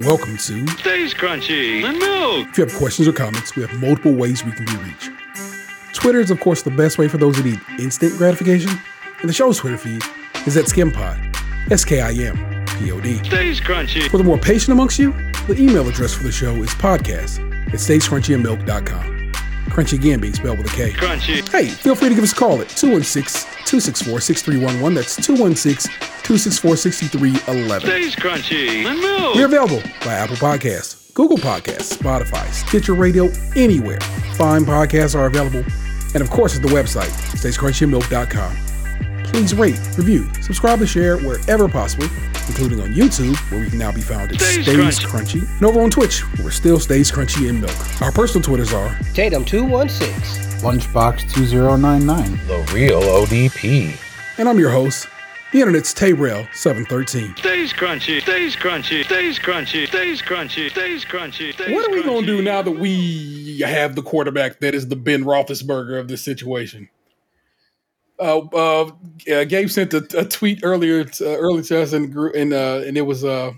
Welcome to Stays Krunchy and milk. If you have questions or comments, we have multiple ways we can be reached. Twitter is, of course, the best way for those who need instant gratification, and the show's Twitter feed is at SkimPod, S K I M P O D. Stays crunchy. For the more patient amongst you, the email address for the show is podcast at stayscrunchyandmilk.com. Crunchy again being spelled with a K. Crunchy. Hey, feel free to give us a call at 216 264 6311. That's 216 264 6311. Stays Krunchy and milk. We're available by Apple Podcasts, Google Podcasts, Spotify, Stitcher Radio, anywhere. Fine podcasts are available. And of course, at the website, stayscrunchyandmilk.com. Please rate, review, subscribe, and share wherever possible, including on YouTube, where we can now be found at Stays Stays, Crunchy. and over on Twitch, where we're still Stays Krunchy and Milk. Our personal Twitters are Tatum216. Lunchbox 2099. The real ODP. and I'm your host, the internet's Tayrel713. Stays crunchy. Stays crunchy. Stays crunchy. Stays crunchy. Stays crunchy. Stays What are we going to do now that we have the quarterback that is the Ben Roethlisberger of this situation? Uh, uh, uh, Gabe sent a, a tweet earlier, to, uh, early to us, and gr- and uh, and it was uh,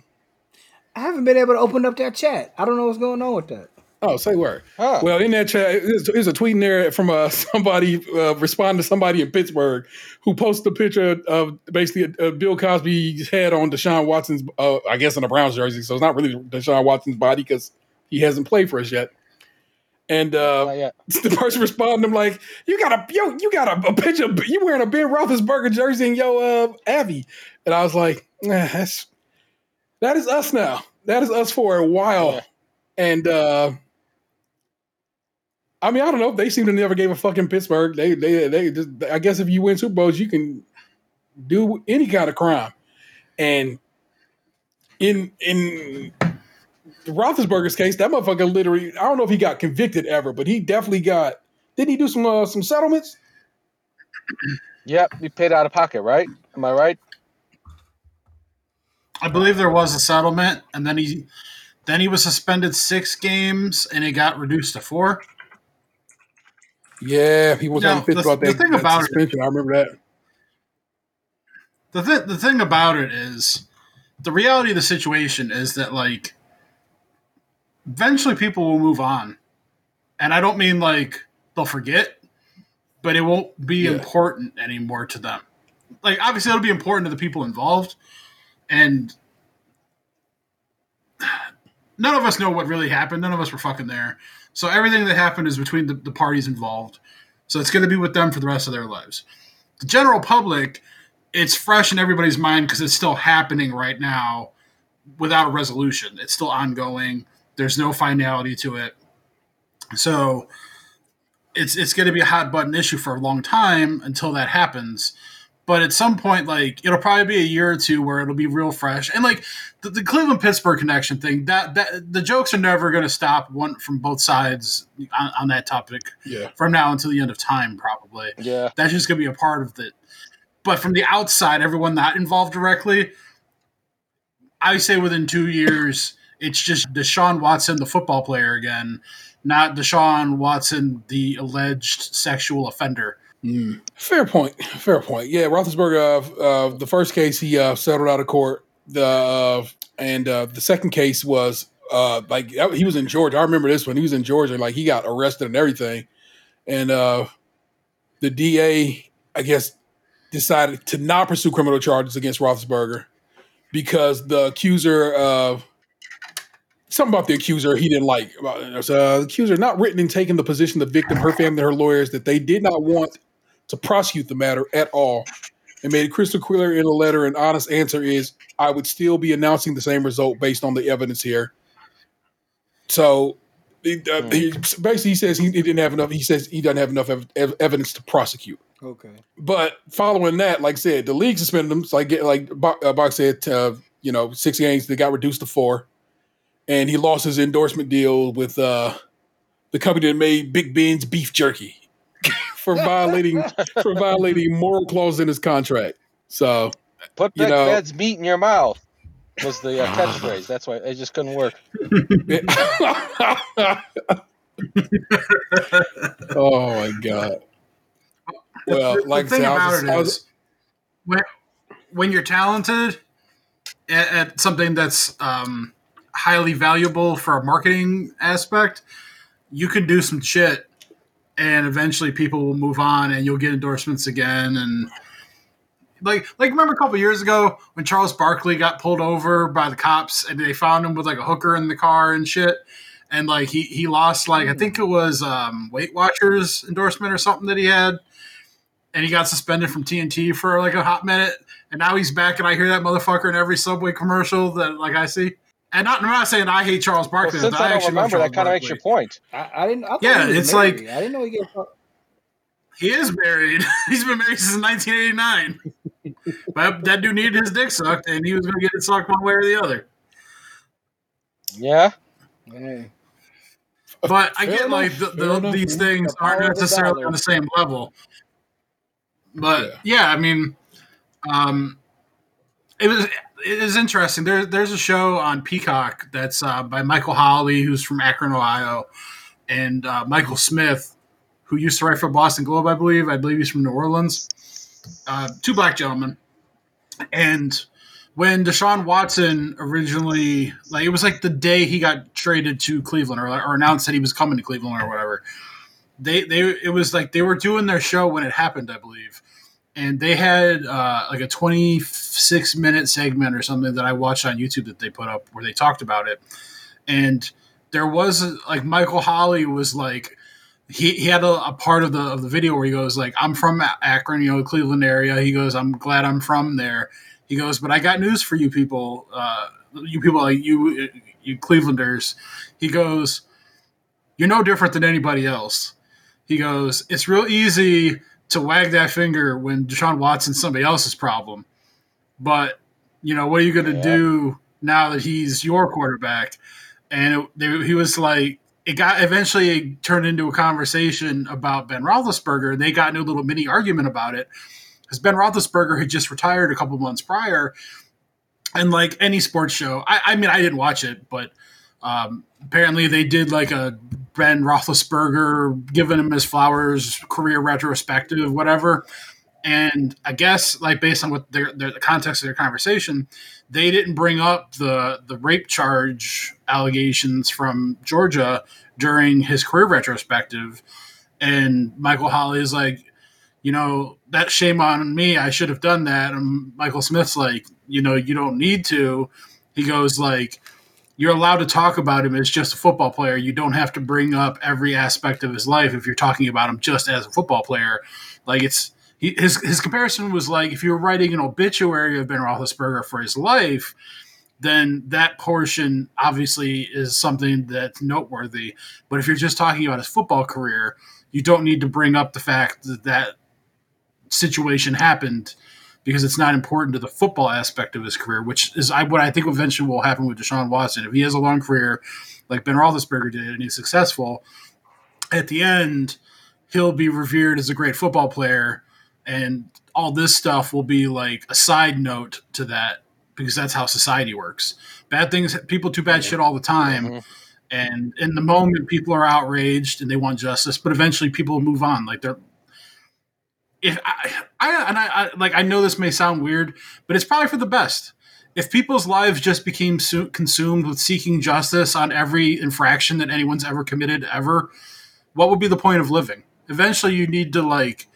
I haven't been able to open up that chat. I don't know what's going on with that. oh, say word. Huh. Well, in that chat, there's, there's a tweet in there from uh, somebody uh, responding to somebody in Pittsburgh who posted a picture of basically uh, Bill Cosby's head on Deshaun Watson's, uh, I guess, in a Browns jersey. So it's not really Deshaun Watson's body because he hasn't played for us yet. And uh, the person responded, "I'm like, you got a yo, you got a, a picture, of- you wearing a Ben Roethlisberger jersey in your uh, Avi," and I was like, nah, "That's that is us now. That is us for a while." Yeah. And uh, I mean, I don't know. They seem to never gave a fucking Pittsburgh. They they they just. I guess if you win Super Bowls, you can do any kind of crime. And in in Roethlisberger's case, that motherfucker literally. I don't know if he got convicted ever, but he definitely got. Didn't he do some uh, some settlements? Yep, he paid out of pocket, right? Am I right? I believe there was a settlement, and then he then he was suspended six games, and it got reduced to four. Yeah, he was Now, on the fifth the- about the that, thing that about it- I remember that. The th- the thing about it is, the reality of the situation is that like, eventually people will move on, and I don't mean like they'll forget, but it won't be Yeah. important anymore to them. Like obviously it'll be important to the people involved, and none of us know what really happened. None of us were fucking there. So everything that happened is between the, the parties involved. So it's going to be with them for the rest of their lives. The general public, it's fresh in everybody's mind because it's still happening right now without a resolution. It's still ongoing. There's no finality to it. So it's it's going to be a hot button issue for a long time until that happens. But at some point, like it'll probably be a year or two where it'll be real fresh. And like the, the Cleveland Pittsburgh connection thing, that that the jokes are never going to stop one from both sides on, on that topic Yeah, from now until the end of time, probably. Yeah. That's just going to be a part of it. But from the outside, everyone not involved directly, I say within two years, it's just Deshaun Watson, the football player again, not Deshaun Watson, the alleged sexual offender. Mm. fair point. Fair point. Yeah, Roethlisberger. Uh, uh, the first case he uh, settled out of court. The uh, and uh, the second case was uh, like he was in Georgia. I remember this one. He was in Georgia. Like he got arrested and everything, and the DA, I guess, decided to not pursue criminal charges against Roethlisberger because the accuser. Uh, Something about the accuser he didn't like. Uh, the accuser not written and taking the position the victim, her family, and her lawyers that they did not want to prosecute the matter at all and made it crystal clear in a letter an honest answer is I would still be announcing the same result based on the evidence here. So he, uh, he, basically he says he didn't have enough. He says he doesn't have enough ev- ev- evidence to prosecute. Okay. But following that, like I said, the league suspended him. So like like Bo- uh, Box said, uh, you know, six games. They got reduced to four, and he lost his endorsement deal with uh, the company that made Big Ben's beef jerky for violating for violating moral clause in his contract. So Put You Big know- Ben's meat in your mouth was the uh, catchphrase. That's why it just couldn't work. oh my god. Well, the, like the thing I said, I about was it just- was- is, when, when you're talented at, at something that's um, highly valuable for a marketing aspect, you can do some shit and eventually people will move on and you'll get endorsements again. And like like remember a couple years ago when Charles Barkley got pulled over by the cops and they found him with like a hooker in the car and shit? And like he he lost like I think it was um Weight Watchers endorsement or something that he had. And he got suspended from TNT for like a hot minute. And now he's back and I hear that motherfucker in every subway commercial that like I see and not, I'm not saying I hate Charles Well, Barkley since I don't actually love remember, that kind of makes your point. I, I didn't. I Yeah, he was it's like- I didn't know he get. He is married. He's been married since 1989. but that dude needed his dick sucked, and he was going to get it sucked one way or the other. Yeah. Hey. But I Fair get like the, the, enough. these things aren't of the necessarily on the same level. But yeah, I mean, um, it was it is interesting. There, there's a show on Peacock that's uh, by Michael Holley, who's from Akron, Ohio, and uh, Michael Smith, who used to write for Boston Globe, I believe. I believe he's from New Orleans. Uh, two black gentlemen, and when Deshaun Watson originally, like it was like the day he got traded to Cleveland or, or announced that he was coming to Cleveland or whatever. They they it was like they were doing their show when it happened, I believe, and they had uh, like a twenty six minute segment or something that I watched on YouTube that they put up where they talked about it, and there was like Michael Holley was like he, he had a, a part of the of the video where he goes like I'm from Akron, you know, Cleveland area. He goes, I'm glad I'm from there. He goes, but I got news for you people, uh, you people like you, you Clevelanders. He goes, you're no different than anybody else. He goes, it's real easy to wag that finger when Deshaun Watson's somebody else's problem, but you know what are you going to Yeah. do now that he's your quarterback? And it, they, he was like, it got eventually it turned into a conversation about Ben Roethlisberger. They got into a little mini argument about it because Ben Roethlisberger had just retired a couple months prior, and like any sports show, I, I mean, I didn't watch it, but um, apparently they did like a Ben Roethlisberger giving him his flowers career retrospective, whatever. And I guess, like based on what their, their the context of their conversation, they didn't bring up the the rape charge allegations from Georgia during his career retrospective. And Michael Holley is like, you know, that shame on me. I should have done that. And Michael Smith's like, you know, you don't need to. He goes like, you're allowed to talk about him as just a football player. You don't have to bring up every aspect of his life if you're talking about him just as a football player. Like it's his his comparison was like if you were writing an obituary of Ben Roethlisberger for his life, then that portion obviously is something that's noteworthy. But if you're just talking about his football career, you don't need to bring up the fact that that situation happened because it's not important to the football aspect of his career, which is what I think eventually will happen with Deshaun Watson. If he has a long career like Ben Roethlisberger did and he's successful, at the end, he'll be revered as a great football player, and all this stuff will be like a side note to that because that's how society works. Bad things, people do bad shit all the time. Mhm. And in the moment, people are outraged and they want justice, but eventually people move on. Like they're, if I, I and I, I like I know this may sound weird, but it's probably for the best. If people's lives just became su- consumed with seeking justice on every infraction that anyone's ever committed ever, what would be the point of living? Eventually, you need to like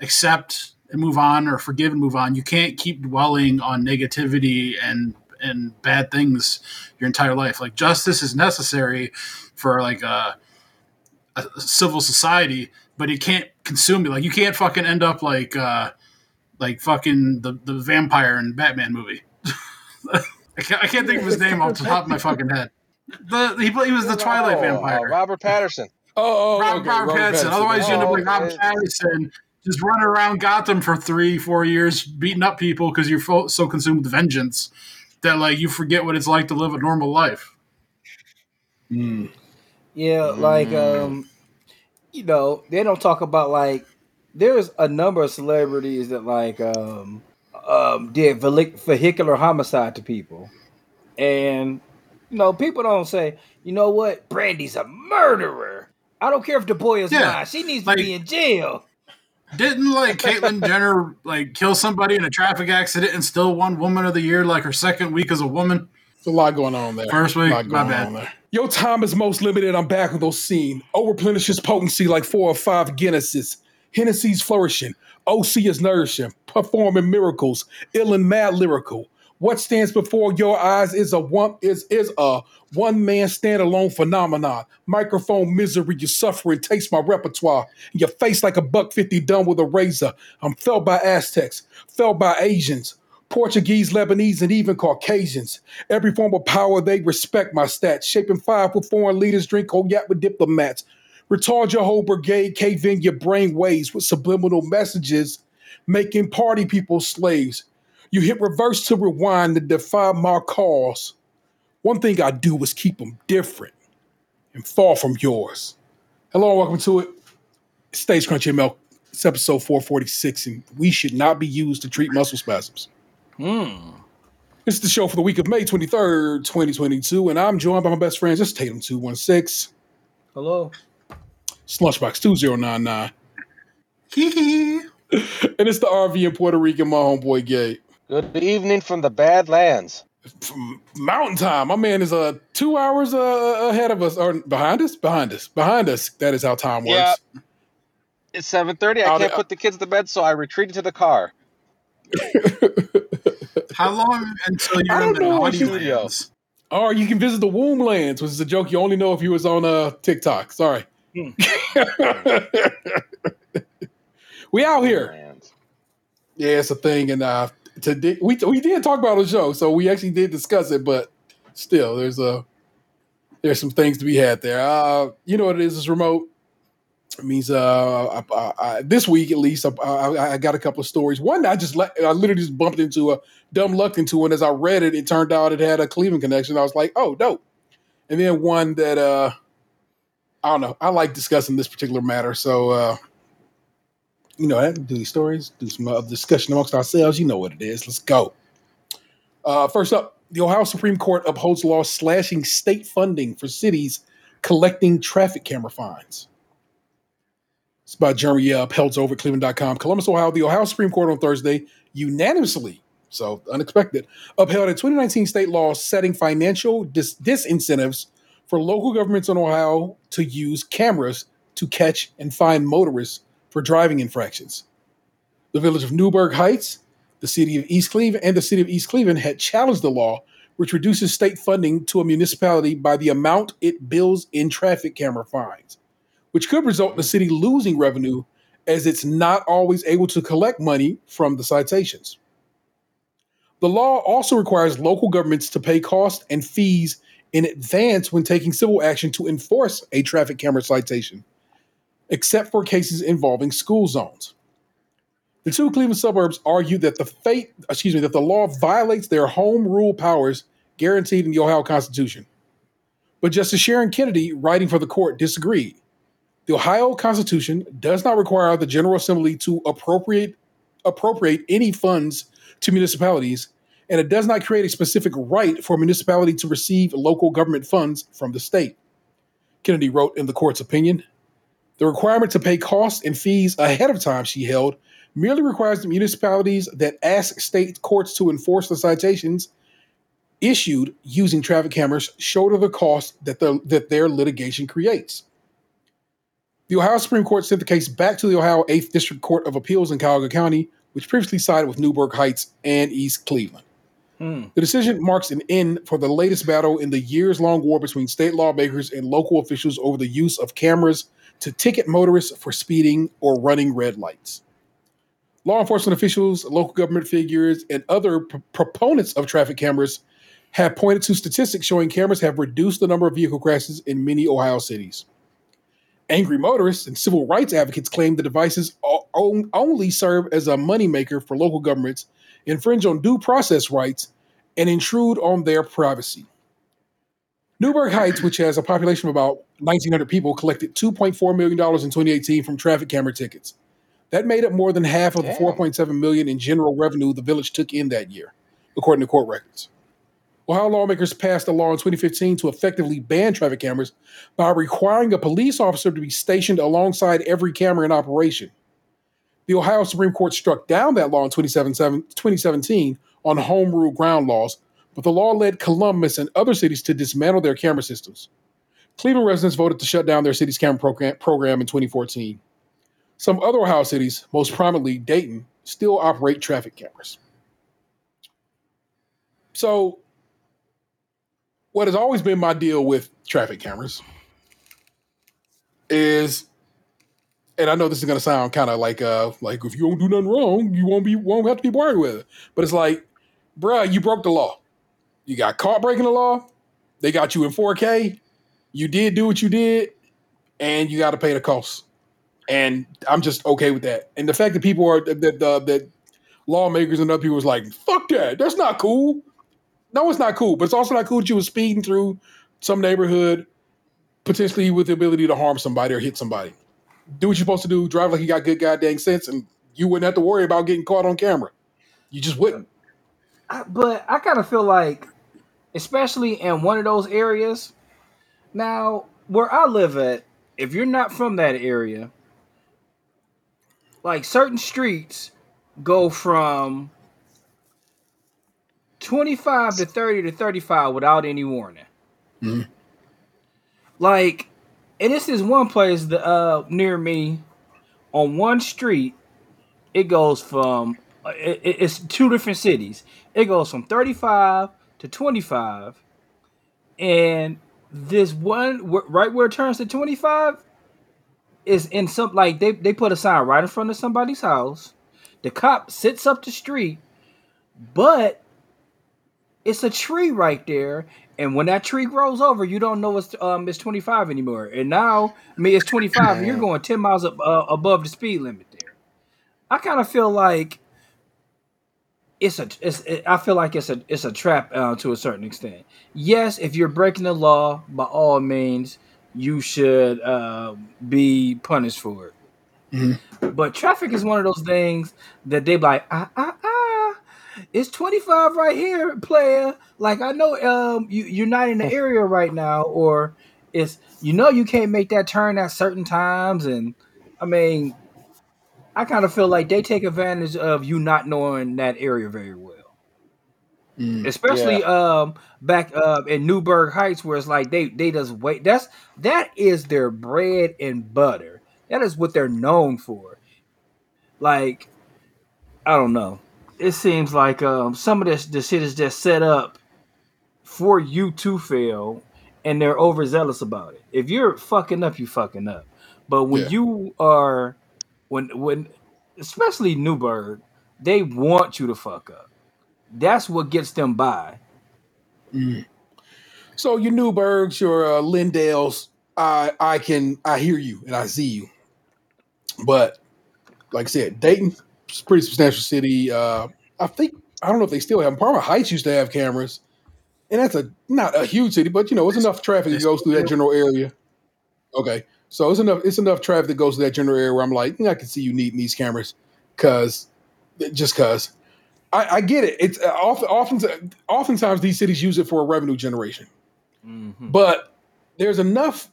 accept and move on, or forgive and move on. You can't keep dwelling on negativity and and bad things your entire life. Like justice is necessary for like uh, a, a civil society, but it can't consume you. Like you can't fucking end up like uh like fucking the, the vampire in Batman movie. I, can't, I can't think of his name off the top of my fucking head. The he, he was the Twilight Oh, uh, vampire. Robert Patterson. Oh, oh Robert, okay, Robert Pattinson. Otherwise, you end up like Oh, Robert okay. Pattinson, just running around Gotham for three, four years, beating up people because you're fo- so consumed with vengeance that like you forget what it's like to live a normal life. Mm. Yeah, like um, you know, they don't talk about like there's a number of celebrities that like um um did vehicular homicide to people, and you know people don't say, you know what, Brandy's a murderer. I don't care if the boy is Yeah, mine. She needs like- to be in jail. Didn't like Caitlyn Jenner like kill somebody in a traffic accident and still won Woman of the Year like her second week as a woman? There's a lot going on there. First week, A lot my going bad. Your time is most limited. I'm back with those scene. O replenishes potency like four or five Guinnesses. Hennessy's flourishing. OC is nourishing. Performing miracles. Ill and mad lyrical. What stands before your eyes is a one is is a one man standalone phenomenon. Microphone misery, you suffering. Taste my repertoire. Your face like a buck fifty done with a razor. I'm felt by Aztecs, felt by Asians. Portuguese, Lebanese, and even Caucasians. Every form of power, they respect my stats. Shaping five with foreign leaders, drink cognac with diplomats. Retard your whole brigade, cave in your brain waves with subliminal messages, making party people slaves. You hit reverse to rewind to defy my cause. One thing I do is keep them different and far from yours. Hello and welcome to it. Stage Crunchy ML. It's episode 446, and we should not be used to treat muscle spasms. Hmm. This is the show for the week of May 23rd, 2022, and I'm joined by my best friends. It's Tatum216, Hello. Slushbox2099, Hee hee. and it's the RV in Puerto Rico, my homeboy Gabe. Good evening from the Badlands. From Mountain Time, my man is uh, two hours uh, ahead of us, or behind us? Behind us. Behind us. That is how time works. Yeah. It's seven thirty. I I'll- can't put the kids to bed, so I retreated to the car. How long until you're in the know naughty lands? Or you can visit the womb lands, which is a joke you only know if you was on uh, TikTok. Sorry. Hmm. we out here. Yeah, it's a thing, and uh, today we we did talk about it on the show, so we actually did discuss it, but still, there's a there's some things to be had there. Uh, you know what it is? It's remote. It means uh, I, I, I, this week at least, I, got a couple of stories. One, I just let, I literally just bumped into a dumb luck into, and as I read it, it turned out it had a Cleveland connection. I was like, oh, dope. And then one that uh, I don't know. I like discussing this particular matter, so. Uh, you know, do these stories, do some uh, discussion amongst ourselves. You know what it is. Let's go. Uh, first up, the Ohio Supreme Court upholds law slashing state funding for cities collecting traffic camera fines. It's by Jeremy uh, Peltz over at cleveland.com. Columbus, Ohio. The Ohio Supreme Court on Thursday unanimously, so unexpected, upheld a 2019 state law setting financial dis- disincentives for local governments in Ohio to use cameras to catch and fine motorists for driving infractions. The village of Newburgh Heights, the city of East Cleveland, and the city of East Cleveland had challenged the law, which reduces state funding to a municipality by the amount it bills in traffic camera fines, which could result in the city losing revenue as it's not always able to collect money from the citations. The law also requires local governments to pay costs and fees in advance when taking civil action to enforce a traffic camera citation except for cases involving school zones. The two Cleveland suburbs argue that the fate, excuse me, that the law violates their home rule powers guaranteed in the Ohio Constitution. But Justice Sharon Kennedy, writing for the court, disagreed. The Ohio Constitution does not require the General Assembly to appropriate appropriate any funds to municipalities, and it does not create a specific right for a municipality to receive local government funds from the state. Kennedy wrote in the court's opinion, the requirement to pay costs and fees ahead of time, she held, merely requires the municipalities that ask state courts to enforce the citations issued using traffic cameras shoulder the cost that, the, that their litigation creates. The Ohio Supreme Court sent the case back to the Ohio 8th District Court of Appeals in Cuyahoga County, which previously sided with Newburgh Heights and East Cleveland. Hmm. The decision marks an end for the latest battle in the years long war between state lawmakers and local officials over the use of cameras to ticket motorists for speeding or running red lights. Law enforcement officials, local government figures, and other p- proponents of traffic cameras have pointed to statistics showing cameras have reduced the number of vehicle crashes in many Ohio cities. Angry motorists and civil rights advocates claim the devices only serve as a moneymaker for local governments, infringe on due process rights, and intrude on their privacy. Newburgh Heights, which has a population of about 1,900 people, collected $2.4 million in 2018 from traffic camera tickets. That made up more than half of the 4.7 million in general revenue the village took in that year, according to court records. Ohio lawmakers passed a law in 2015 to effectively ban traffic cameras by requiring a police officer to be stationed alongside every camera in operation. The Ohio Supreme Court struck down that law in 2017 2017 on home rule ground laws, but the law led Columbus and other cities to dismantle their camera systems. Cleveland residents voted to shut down their city's camera program in 2014. Some other Ohio cities, most prominently Dayton, still operate traffic cameras. So, what has always been my deal with traffic cameras is, and I know this is to sound kind of like, uh, like if you don't do nothing wrong, you won't be won't have to be worried with it. But it's like, bruh, you broke the law. You got caught breaking the law. They got you in 4K. You did do what you did, and you got to pay the cost. And I'm just okay with that. And the fact that people are that the, the lawmakers and other people was like, fuck that. That's not cool. No, it's not cool. But it's also not cool that you were speeding through some neighborhood, potentially with the ability to harm somebody or hit somebody. Do what you're supposed to do. Drive like you got good goddamn sense, and you wouldn't have to worry about getting caught on camera. You just wouldn't. I- but I kind of feel like, especially in one of those areas, now where I live at, if you're not from that area, like certain streets go from 25 to 30 to 35 without any warning. Mhm. Like, and this is one place that, uh, near me on one street, it goes from uh, it- it's two different cities. It goes from 35 to 25, and this one right where it turns to 25 is in some like they they put a sign right in front of somebody's house. The cop sits up the street, but it's a tree right there. And when that tree grows over, you don't know it's um it's 25 anymore. And now, I mean, it's 25, and you're going 10 miles up, uh, above the speed limit there. I kind of feel like it's a it's it, I feel like it's a it's a trap uh, to a certain extent. Yes, if you're breaking the law, by all means, you should uh, be punished for it. Mhm. But traffic is one of those things that they like ah ah ah. It's 25 right here, player. Like I know um you you're not in the area right now, or it's you know you can't make that turn at certain times, and I mean I kind of feel like they take advantage of you not knowing that area very well. Mm. Especially um back uh in Newburgh Heights where it's like they they just wait that's that is their bread and butter. That is what they're known for. Like I don't know. It seems like um some of this the shit is just set up for you to fail and they're overzealous about it. If you're fucking up, you fucking up. But when Yeah. you are when when especially Newburgh, they want you to fuck up. That's what gets them by. So your Newburghs, your uh, Linndales, I I can I hear you and I see you, but like I said, Dayton, pretty substantial city. Uh, I think I don't know if they still have. them. Parma Heights used to have cameras, and that's a not a huge city, but you know it's enough traffic that goes through that general area. Okay, so it's enough it's enough traffic that goes to that general area where I'm like, "Yeah, I can see you needing these cameras, cause just cause. I, I get it. It's uh, often, often, oftentimes these cities use it for a revenue generation. But there's enough.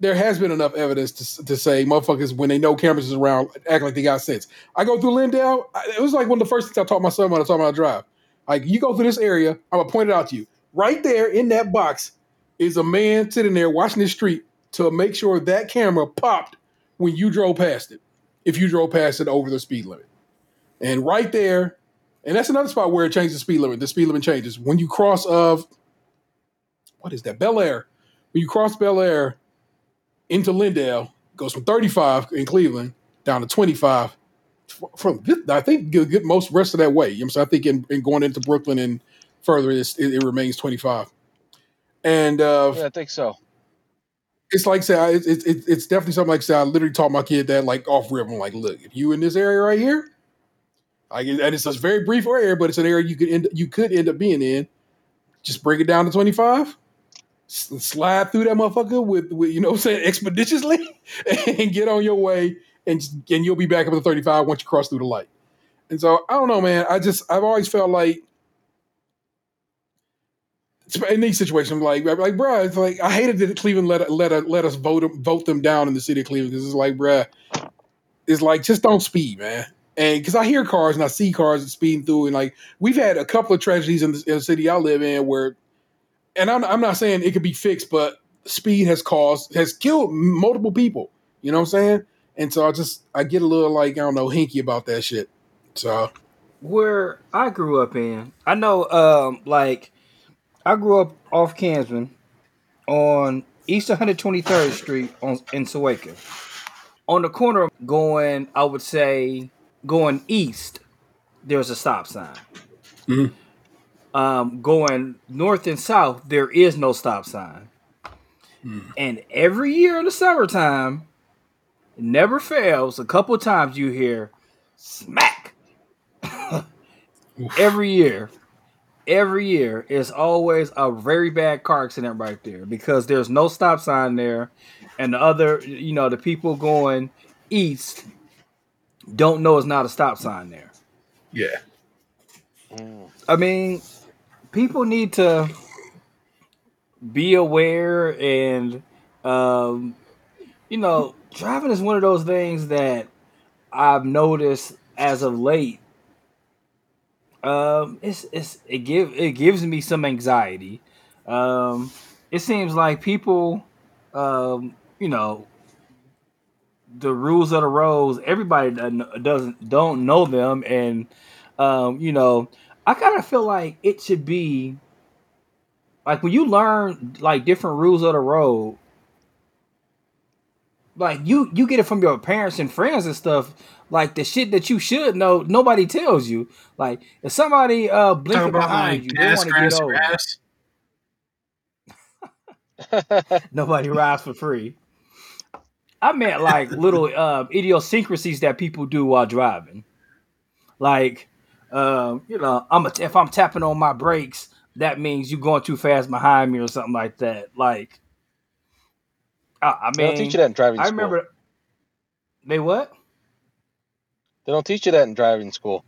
There has been enough evidence to, to say motherfuckers when they know cameras is around act like they got sense. I go through Linndale. I- It was like one of the first things I taught my son when I taught him how to drive. Like you go through this area, I'm gonna point it out to you. Right there in that box is a man sitting there watching the street to make sure that camera popped when you drove past it. If you drove past it over the speed limit, and right there, and that's another spot where it changes the speed limit. The speed limit changes when you cross of what is that? Bellaire. When you cross Bellaire into Linndale, goes from 35 in Cleveland down to 25. From I think get, get most rest of that way. You know saying? I think in, in going into Brooklyn and further, it's, it, it remains 25. And uh, Yeah, I think so. it's like say I- it's it's it's it's definitely something like say I literally taught my kid that like off rip. I'm like, look, if you in this area right here, like, and it's a very brief area, but it's an area you could end you could end up being in. Just bring it down to 25, s- slide through that motherfucker with, with you know I'm saying expeditiously, and get on your way, and and you'll be back up to 35 once you cross through the light. And so I don't know, man. I just I've always felt like in these situations, like like bro, it's like I hated that Cleveland let let let us vote vote them down in the city of Cleveland because it's like, bruh, it's like just don't speed, man. And because I hear cars and I see cars speeding through, and like we've had a couple of tragedies in the, in the city I live in where, and I'm, I'm not saying it could be fixed, but speed has caused has killed multiple people. You know what I'm saying? And so I just I get a little like I don't know hinky about that shit. So where I grew up in, I know, um, like, I grew up off Kinsman on East 123rd Street on in Sawaka. On the corner going, I would say, going east, there's a stop sign. Mhm. Um, going north and south, there is no stop sign. And every year in the summertime, it never fails. A couple times you hear smack. Every year, every year is always a very bad car accident right there because there's no stop sign there, and the other, you know, the people going east don't know it's not a stop sign there. yeah, I mean, people need to be aware and, um, you know, driving is one of those things that I've noticed as of late. Um, it's it's it give it gives me some anxiety. Um, it seems like people, um, you know, the rules of the roads. Everybody doesn't don't know them, and um, you know, I kind of feel like it should be like when you learn like different rules of the road. Like you, you get it from your parents and friends and stuff. Like the shit that you should know, nobody tells you. Like if somebody uh Talk blinking about behind like you, they gas, want to grass, get over. grass. Nobody rides for free. I meant like little um, idiosyncrasies that people do while driving. Like, um, you know, I'm a, if I'm tapping on my brakes, that means you going too fast behind me or something like that. Like, I, I They mean, don't teach you that in driving I school. remember they what? They don't teach you that in driving school.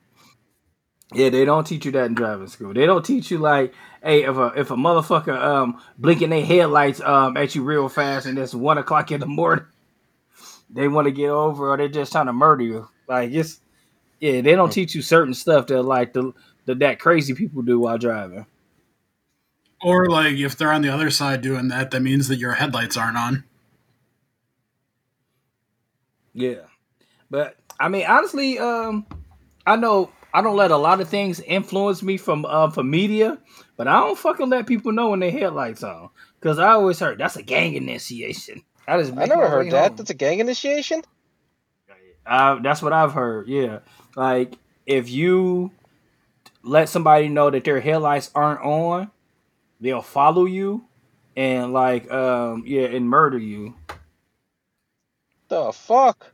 Yeah, they don't teach you that in driving school. They don't teach you like, hey, if a if a motherfucker um blinking their headlights um at you real fast and it's one o'clock in the morning, they want to get over or they're just trying to murder you. Like it's yeah, they don't teach you certain stuff that like the, the that crazy people do while driving. Or like if they're on the other side doing that, that means that your headlights aren't on. Yeah, but I mean honestly, um, I know I don't let a lot of things influence me from um from media, but I don't fucking let people know when their headlights on because I always heard that's a gang initiation. I just I never heard way that. home. That's a gang initiation. Uh, that's what I've heard. Yeah, like if you let somebody know that their headlights aren't on, they'll follow you and like um yeah and murder you. The fuck?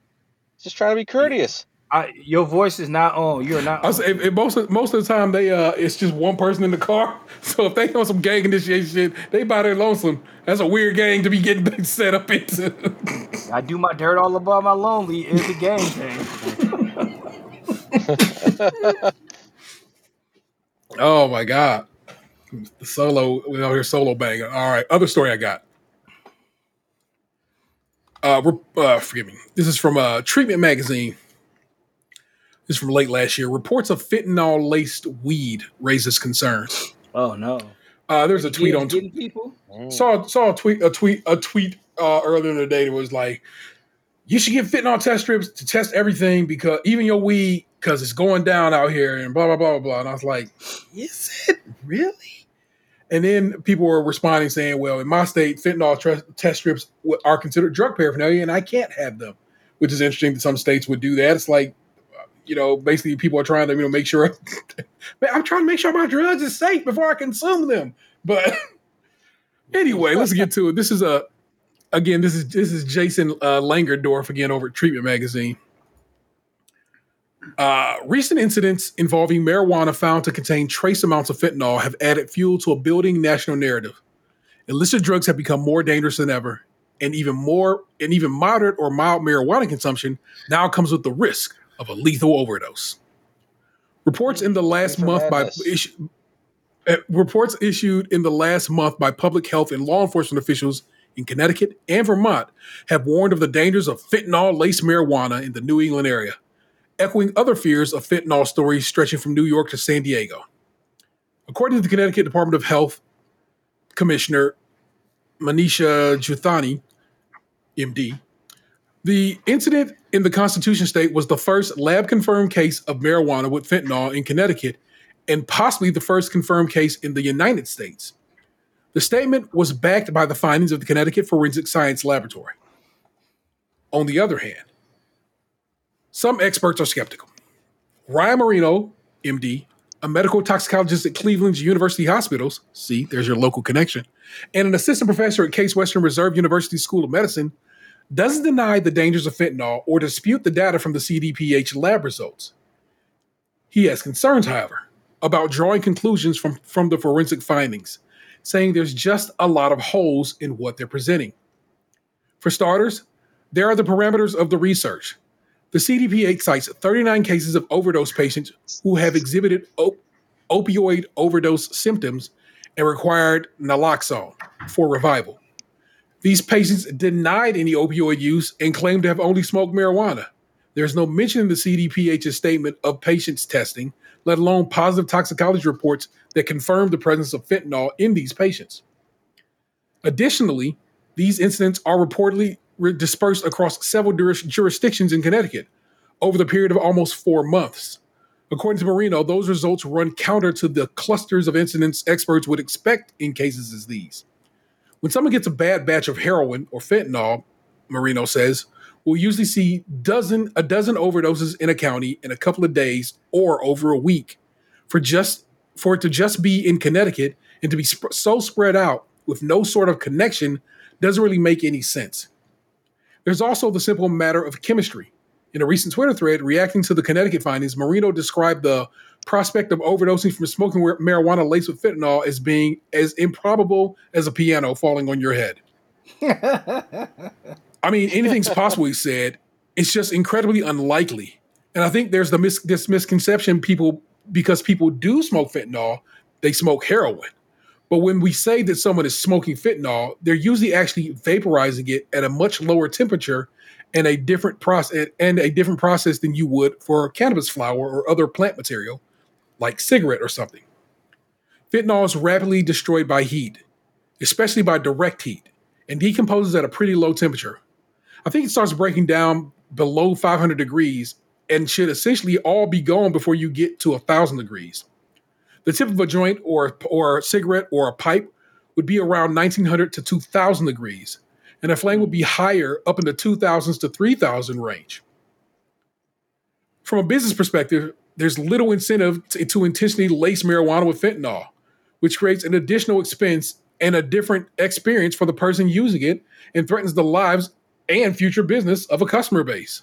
Just trying to be courteous. I, your voice is not on. You're not. I was, if, if most of, most of the time they uh it's just one person in the car. So if they on some gang initiation shit, they by their lonesome. That's a weird gang to be getting set up into. I do my dirt all about my lonely is the gang thing. oh my god, the solo we out here solo banging. All right, other story I got. Uh, re- uh, forgive me. This is from uh, Treatment Magazine. This is from late last year. Reports of fentanyl laced weed raises concerns. Oh no! Uh, there's a tweet on getting people. Mm. saw saw a tweet a tweet a tweet uh, earlier in the day that was like, you should get fentanyl test strips to test everything because even your weed because it's going down out here and blah blah blah blah blah. And I was like, is it really? And then people were responding saying, well, in my state, fentanyl tre- test strips are considered drug paraphernalia, and I can't have them, which is interesting that some states would do that. It's like. You know, basically, people are trying to you know make sure. I'm trying to make sure my drugs are safe before I consume them. But anyway, let's get to it. This is a again. This is this is Jason uh, Langendorf again over at Treatment Magazine. Uh, recent incidents involving marijuana found to contain trace amounts of fentanyl have added fuel to a building national narrative. Illicit drugs have become more dangerous than ever, and even more and even moderate or mild marijuana consumption now comes with the risk of a lethal overdose. Reports in the last month by uh, reports issued in the last month by public health and law enforcement officials in Connecticut and Vermont have warned of the dangers of fentanyl laced marijuana in the New England area. Echoing other fears of fentanyl stories stretching from New York to San Diego. According to the Connecticut Department of Health Commissioner Manisha Juthani, MD, the incident in the Constitution State was the first lab confirmed case of marijuana with fentanyl in Connecticut and possibly the first confirmed case in the United States. The statement was backed by the findings of the Connecticut Forensic Science Laboratory. On the other hand, some experts are skeptical. Ryan Marino, MD, a medical toxicologist at Cleveland's University Hospitals, see, there's your local connection, and an assistant professor at Case Western Reserve University School of Medicine, doesn't deny the dangers of fentanyl or dispute the data from the CDPH lab results. He has concerns, however, about drawing conclusions from, from the forensic findings, saying there's just a lot of holes in what they're presenting. For starters, there are the parameters of the research. The CDPH cites 39 cases of overdose patients who have exhibited op- opioid overdose symptoms and required naloxone for revival. These patients denied any opioid use and claimed to have only smoked marijuana. There's no mention in the CDPH's statement of patients testing, let alone positive toxicology reports that confirm the presence of fentanyl in these patients. Additionally, these incidents are reportedly dispersed across several juris- jurisdictions in Connecticut over the period of almost four months. According to Marino, those results run counter to the clusters of incidents experts would expect in cases as these. When someone gets a bad batch of heroin or fentanyl, Marino says, we'll usually see dozen a dozen overdoses in a county in a couple of days or over a week. For just for it to just be in Connecticut and to be sp- so spread out with no sort of connection doesn't really make any sense. There's also the simple matter of chemistry. In a recent Twitter thread reacting to the Connecticut findings, Marino described the prospect of overdosing from smoking marijuana laced with fentanyl as being as improbable as a piano falling on your head. I mean, anything's possible, he said. It's just incredibly unlikely. And I think there's the mis- this misconception people, because people do smoke fentanyl, they smoke heroin. But when we say that someone is smoking fentanyl, they're usually actually vaporizing it at a much lower temperature and a different process and a different process than you would for cannabis flower or other plant material, like cigarette or something. Fentanyl is rapidly destroyed by heat, especially by direct heat, and decomposes at a pretty low temperature. I think it starts breaking down below 500 degrees and should essentially all be gone before you get to 1,000 degrees. The tip of a joint or, or a cigarette or a pipe would be around 1900 to 2000 degrees, and a flame would be higher up in the 2000s to 3000 range. From a business perspective, there's little incentive to, to intentionally lace marijuana with fentanyl, which creates an additional expense and a different experience for the person using it and threatens the lives and future business of a customer base.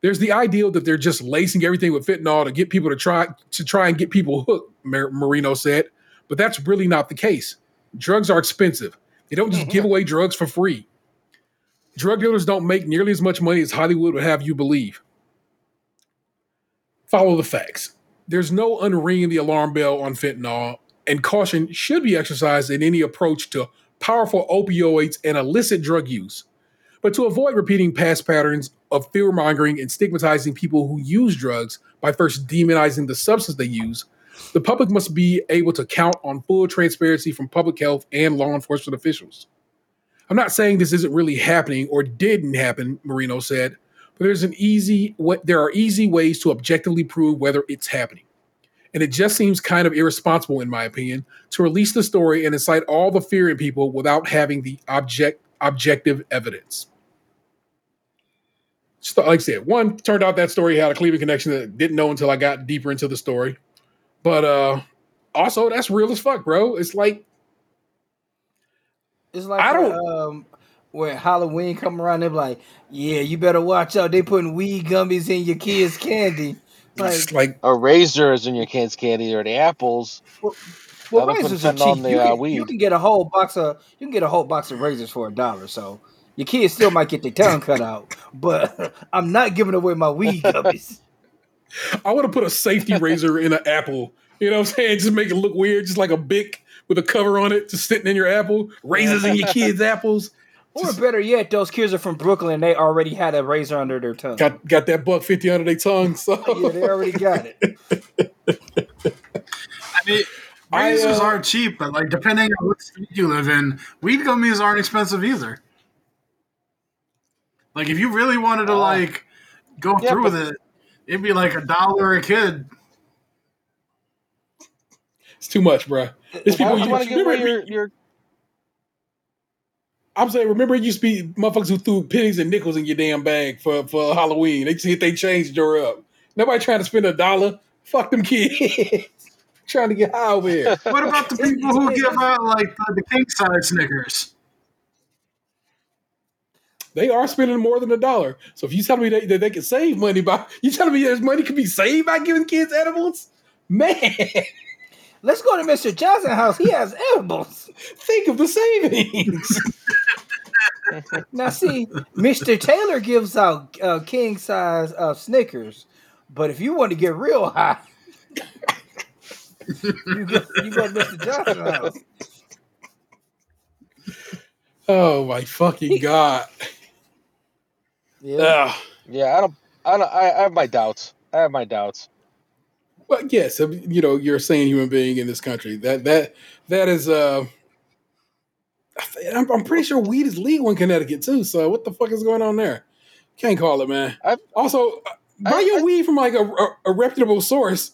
There's the ideal that they're just lacing everything with fentanyl to get people to try to try and get people hooked, Mar- Marino said, but that's really not the case. Drugs are expensive. They don't just give away drugs for free. Drug dealers don't make nearly as much money as Hollywood would have you believe. Follow the facts. There's no unringing the alarm bell on fentanyl, and caution should be exercised in any approach to powerful opioids and illicit drug use. But to avoid repeating past patterns of fear mongering and stigmatizing people who use drugs by first demonizing the substance they use, the public must be able to count on full transparency from public health and law enforcement officials. I'm not saying this isn't really happening or didn't happen, Marino said, but there's an easy there are easy ways to objectively prove whether it's happening. And it just seems kind of irresponsible, in my opinion, to release the story and incite all the fear in people without having the object objective evidence. Just like I said, one turned out that story had a Cleveland connection that I didn't know until I got deeper into the story. But uh also that's real as fuck, bro. It's like It's like I don't- when, um, when Halloween come around, they're like, "Yeah, you better watch out. They putting weed gummies in your kids' candy." Like, it's like Or razors in your kids' candy or the apples. well, That'll razors are cheap. the, You uh, can, weed. you can get a whole box of you can get a whole box of razors for a dollar. So your kids still might get their tongue cut out, but I'm not giving away my weed gummies. I would have put a safety razor in an apple. You know what I'm saying? Just make it look weird, just like a bic with a cover on it, just sitting in your apple, razors in your kids' apples. Or better yet, those kids are from Brooklyn. They already had a razor under their tongue. got got that buck fifty under their tongue. So yeah, they already got it. I mean, I, razors uh, aren't cheap, but like depending on what state you live in, weed gummies aren't expensive either. Like if you really wanted to Oh. like go Yeah, through but- with it, it'd be like a dollar a kid. it's too much, bruh. It's Why people. would you want to give away remember, your, your I'm saying, remember, it used to be motherfuckers who threw pennies and nickels in your damn bag for for Halloween. They see if they changed your up. Nobody trying to spend a dollar. Fuck them kids. trying to get high over here. What about the people who give out like the, the king size Snickers? They are spending more than a dollar. So if you tell me that, that they can save money by you telling me there's money can be saved by giving kids edibles, man, Let's go to Mr. Johnson house. He has edibles. think of the savings. Now, see, Mr. Taylor gives out uh, king size uh, Snickers, but if you want to get real high, you go, you go to Mr. Johnson house. oh my fucking god. Yeah. Ugh. yeah, I don't, I don't, I, I have my doubts. I have my doubts. Well, yes, uh, you know, you're a sane human being in this country. That that that is. uh I'm, I'm pretty sure weed is legal in Connecticut too. So what the fuck is going on there? Can't call it, man. I've- also, uh, buy I- your I- weed from like a, a, a reputable source,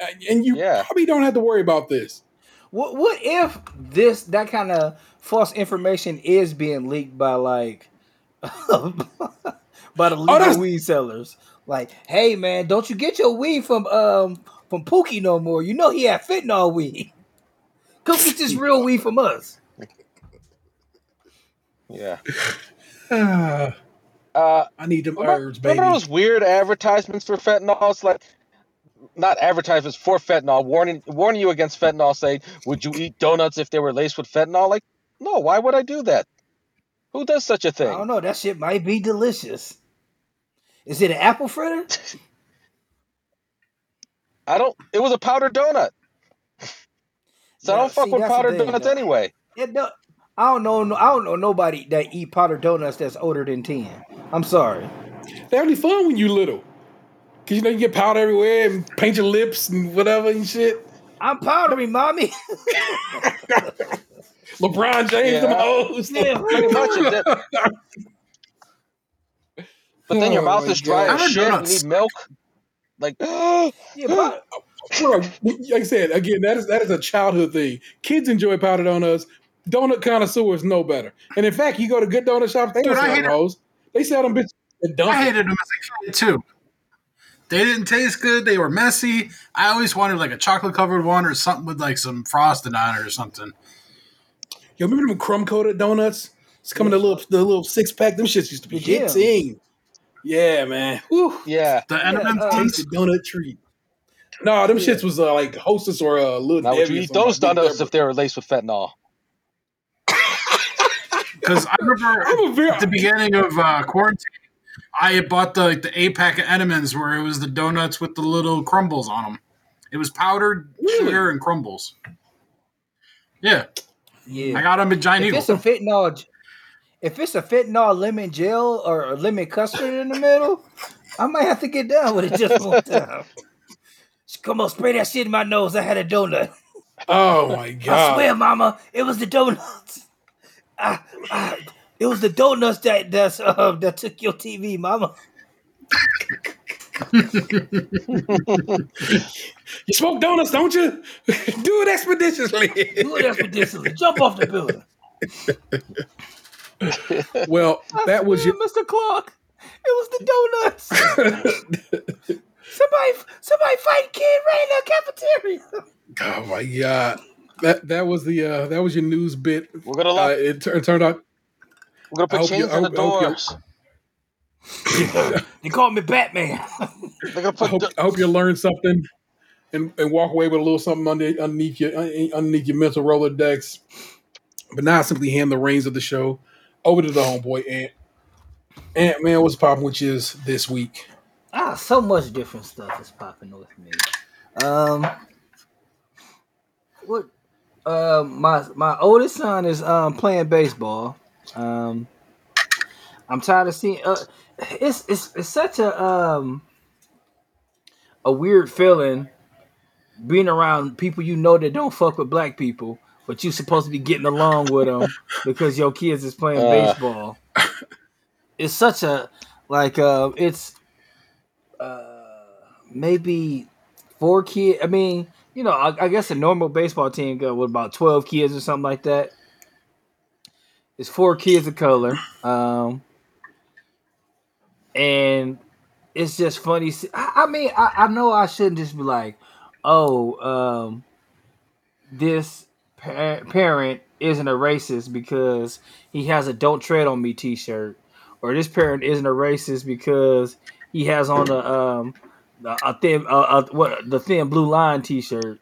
uh, and you Yeah. probably don't have to worry about this. What what if this that kind of false information is being leaked by like by the legal that's- weed sellers? Like, hey man, don't you get your weed from um from Pookie no more? You know he had fentanyl weed. Come get this real weed from us. Yeah. I Uh, need them remember, herbs, baby. remember those weird advertisements for fentanyl? It's like, not advertisements for fentanyl, warning warning you against fentanyl, saying, "Would you eat donuts if they were laced with fentanyl?" Like, no. Why would I do that? Who does such a thing? I don't know. That shit might be delicious. Is it an apple fritter? I don't. It was a powdered donut. So I Yeah, don't fuck see, with powdered thing, donuts though. anyway. It do- I don't know. I don't know nobody that eat powdered donuts that's older than ten. I'm sorry. They're only fun when you little, cause you know you get powder everywhere and paint your lips and whatever and shit. I'm powdery, mommy. LeBron James, them Yeah. hoes. Yeah. Pretty much. It. But then your Oh mouth my is dry God. as shit. You need milk. Like, Yeah, but Bro, like I said again, that is that is a childhood thing. Kids enjoy powdered donuts. Donut connoisseurs know better. And in fact, you go to good donut shops, they don't Dude, sell hate them hoes. They sell them bitches I hated them as a kid too. They didn't taste good. They were messy. I always wanted like a chocolate covered one or something with like some frosting on it or something. Yo, remember them crumb coated donuts? It's coming the little the little six pack. Them shits used to be Yeah. hitting. Yeah, man. Whew. yeah. The M&M uh, ones. Tasty donut treat. No, them shits was uh, like Hostess or uh, Little Now would you eat those donuts if they were laced with fentanyl? Because I remember I'm a very at the beginning of uh, quarantine, I had bought the like, the eight pack of Entenmann's where it was the donuts with the little crumbles on them. It was powdered Really? sugar and crumbles. Yeah, I got them at Giant If Eagle. it's a fentanyl, if it's a fentanyl lemon gel or a lemon custard in the middle, I might have to get down with it just one time. Come on, spray that shit in my nose. I had a donut. Oh my god! I swear, Mama, it was the donuts. Ah, ah, it was the donuts that that's, uh, that took your TV, Mama. You smoke donuts, don't you? Do it expeditiously. Do it expeditiously. Jump off the building. well, that was your Mr. Clark. It was the donuts. somebody, somebody fight kid right in the cafeteria. Oh my god. That that was the uh that was your news bit. We're gonna Uh, lock, it, tur- it turned out we're gonna put hope you- chains on the hope- I hope doors. They called me Batman. Gonna I hope, do- I hope you learned something and, and walk away with a little something under, underneath your un- underneath your mental Rolodex. But now I simply hand the reins of the show over to the homeboy Ant. Ant man, what's popping with you this week? ah, so much different stuff is popping with me. Um, what? Uh, my my oldest son is um playing baseball. Um, I'm tired of seeing. Uh, it's it's it's such a um a weird feeling being around people you know that don't fuck with black people, but you're supposed to be getting along with them because your kids is playing Uh. baseball. It's such a like uh it's uh maybe four kids. I mean, you know, I, I guess a normal baseball team go with about twelve kids or something like that. It's four kids of color, um, and it's just funny. I, I mean, I, I know I shouldn't just be like, "Oh, um, this pa- parent isn't a racist because he has a "Don't Tread on Me" T-shirt, or this parent isn't a racist because he has on a um a a thin uh, uh, what the thin blue line T-shirt."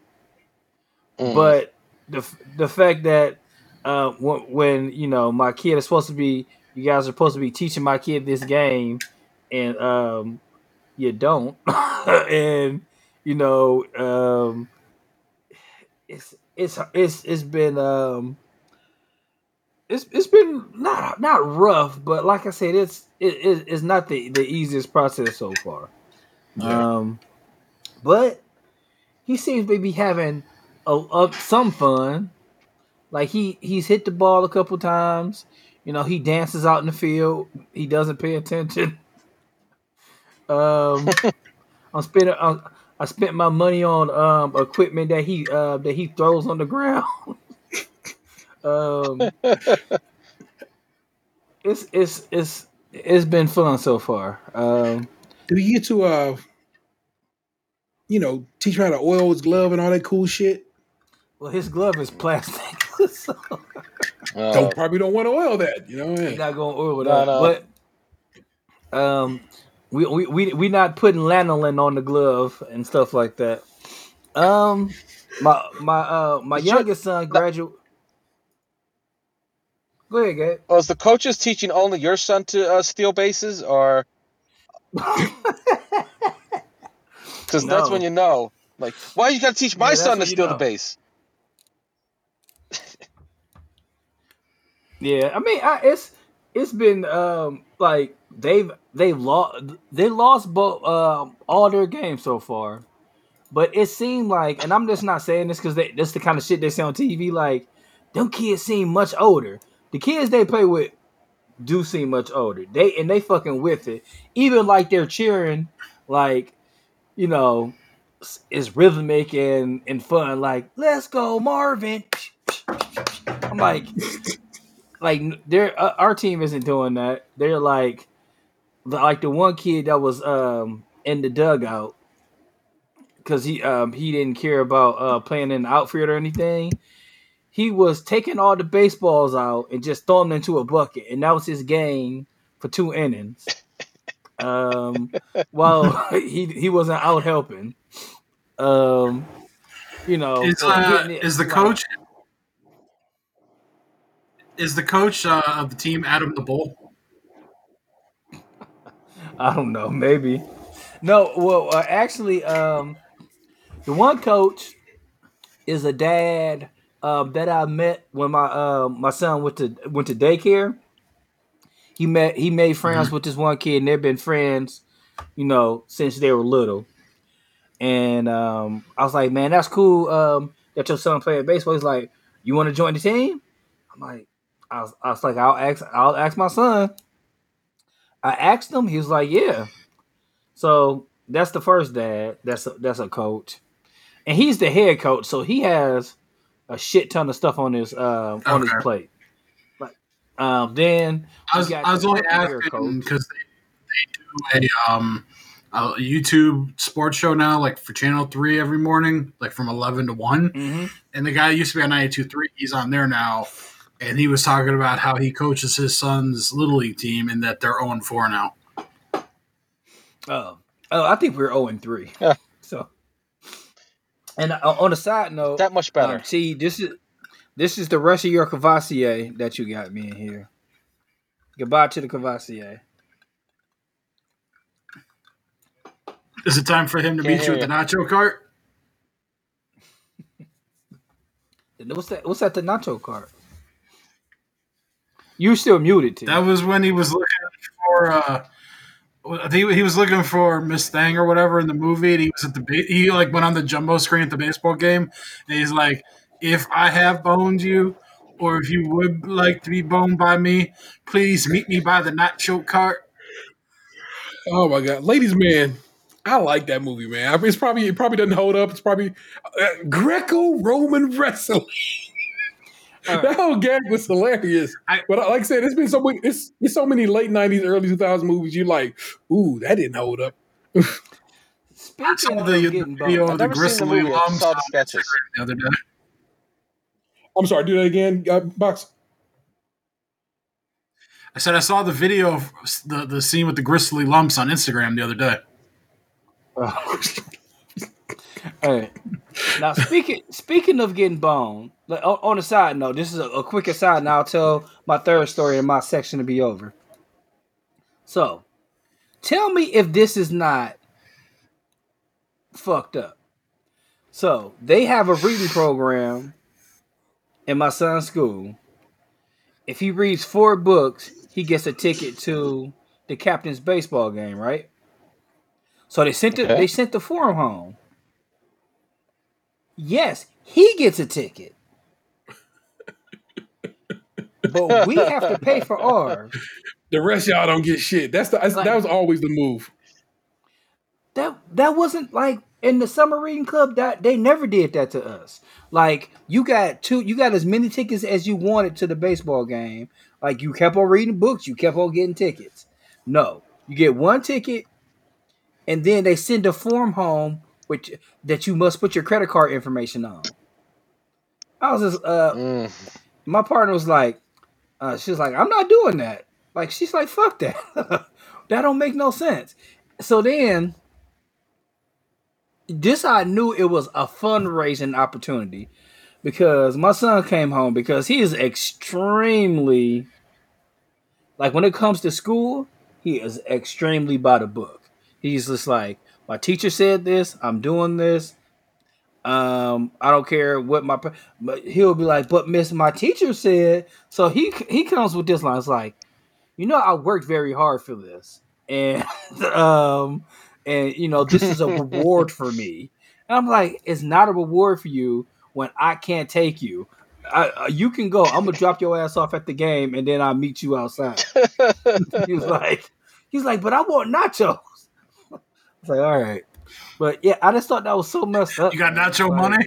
Mm. But the the fact that uh, when, when you know my kid is supposed to be, you guys are supposed to be teaching my kid this game, and um, you don't, and you know, um, it's it's it's it's been um, it's it's been not not rough, but like I said, it's it, it, it's not the the easiest process so far. Um, but he seems to be having a, a, some fun. Like he he's hit the ball a couple times. You know, he dances out in the field. He doesn't pay attention. Um, I'm spending. I, I spent my money on um equipment that he uh that he throws on the ground. um, it's it's it's it's been fun so far. Um, Do you get to uh, you know, teach him how to oil his glove and all that cool shit? well, his glove is plastic, so Uh, Don't probably don't want to oil that. You know, We're yeah. not gonna oil it No, no. But um we we we we not putting lanolin on the glove and stuff like that. Um my my uh my youngest son graduate Go ahead, Gabe. was the coaches teaching only your son to uh, steal bases, or because that's when you know, like, why you got to teach my Yeah, son to steal the base? Yeah, I mean, I, it's it's been um like they've they've lost they lost both um all their games so far, but it seemed like, and I'm just not saying this because that's the kind of shit they say on TV. Like, them kids seem much older. The kids they play with do seem much older. They and they fucking with it. Even like they're cheering, like you know, it's rhythmic and and fun. Like, let's go, Marvin. I'm like like they're uh, our team isn't doing that. They're like the- like the one kid that was um in the dugout because he um he didn't care about uh playing in the outfield or anything. He was taking all the baseballs out and just throwing them into a bucket, and that was his game for two innings. Um, while he he wasn't out helping. Um, you know, Is uh, getting it- is the like- coach is the coach uh, of the team Adam the Bull? I don't know, maybe. No, well, uh, actually, um, the one coach is a dad um, that I met when my uh, my son went to went to daycare. He met he made friends with this one kid, and they've been friends, you know, since they were little. And um, I was like, man, that's cool um, that your son playing baseball. He's like, you want to join the team? I'm like, I was, I was like, I'll ask I'll ask my son. I asked him. He was like, "Yeah." So that's the first dad. That's a, that's a coach, and he's the head coach. So he has a shit ton of stuff on his uh, on his plate. Like, um, then I was I was the only asking because they, they do a um a YouTube sports show now, like for Channel Three every morning, like from eleven to one. Mhm. And the guy used to be on 92.3. He's on there now. And he was talking about how he coaches his son's little league team and that they're 0 4 now. Oh, oh, I think we're zero and three. Yeah. So, and uh, on a side note, That much better. Um, see, this is this is the rest of your Cavassier that you got me in here. Goodbye to the Cavassier. Is it time for him to Can't beat you with hear the nacho cart? What's that? What's that? The nacho cart? You still muted too. That was when he was looking for. Uh, I think he was looking for Miss Thang or whatever in the movie, and he was at the ba- he like went on the jumbo screen at the baseball game, and he's like, "If I have boned you, or if you would like to be boned by me, please meet me by the nacho cart." Oh my god, ladies man, I like that movie, man. I mean, it's probably it probably doesn't hold up. It's probably uh, Greco-Roman wrestling. All right. That whole gag was hilarious. I- but like I said, it's been so many, it's, it's so many late '90s, early 2000s movies. You're like, ooh, that didn't hold up. I Speaking saw of the getting video boned, of I've the never seen the Gristly movie. I just Lumps saw on the sketches. Instagram the other day. I'm sorry, do that again, uh, box. I said I saw the video of the, the scene with the gristly lumps on Instagram the other day. All right. Now speaking speaking of getting boned, like, on, on a side note, this is a, a quick aside, and I'll tell my third story in my section to be over. So, tell me if this is not fucked up. So they have a reading program in my son's school. If he reads four books, he gets a ticket to the captain's baseball game, right? So they sent the, Okay. they sent the form home. Yes, he gets a ticket. but we have to pay for ours. The rest of y'all don't get shit. That's the that's, that was always the move. That that wasn't like in the summer reading club that they never did that to us. Like you got two you got as many tickets as you wanted to the baseball game. Like you kept on reading books, you kept on getting tickets. No. You get one ticket and then they send a form home which that you must put your credit card information on. I was just uh Mm. my partner was like, uh, she was like, I'm not doing that. Like, she's like, fuck that. that don't make no sense. So then, this I knew it was a fundraising opportunity because my son came home because he is extremely, like, when it comes to school, he is extremely by the book. He's just like, my teacher said this, I'm doing this. Um, I don't care what my, but he'll be like, but Miss, my teacher said. So he he comes with this line. It's like, you know, I worked very hard for this, and um, and you know, this is a reward for me. And I'm like, it's not a reward for you when I can't take you. I, uh, you can go. I'm gonna drop your ass off at the game, and then I'll meet you outside. he was like, he's like, but I want nachos. I was like, all right, but yeah, I just thought that was so messed up. You got nacho Like, money?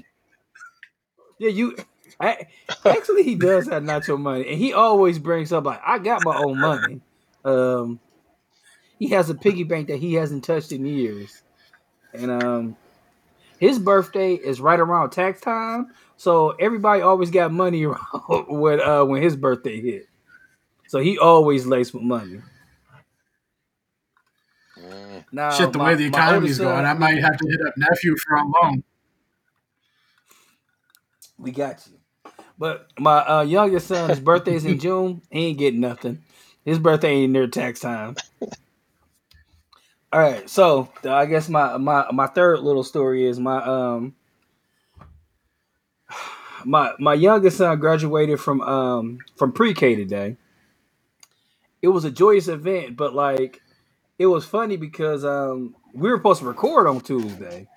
yeah, you. I, actually, he does have nacho money, and he always brings up like, "I got my own money." Um, he has a piggy bank that he hasn't touched in years, and um, his birthday is right around tax time, so everybody always got money when uh when his birthday hit. So he always laced with money. Now, Shit, the my- way the my economy's going, son- I might have to hit up nephew for a loan. We got you. But my uh, youngest son's birthday's in June. He ain't getting nothing. His birthday ain't near tax time. All right, so I guess my my my third little story is my um my my youngest son graduated from um from pre-K today. It was a joyous event, but like it was funny because um we were supposed to record on Tuesday.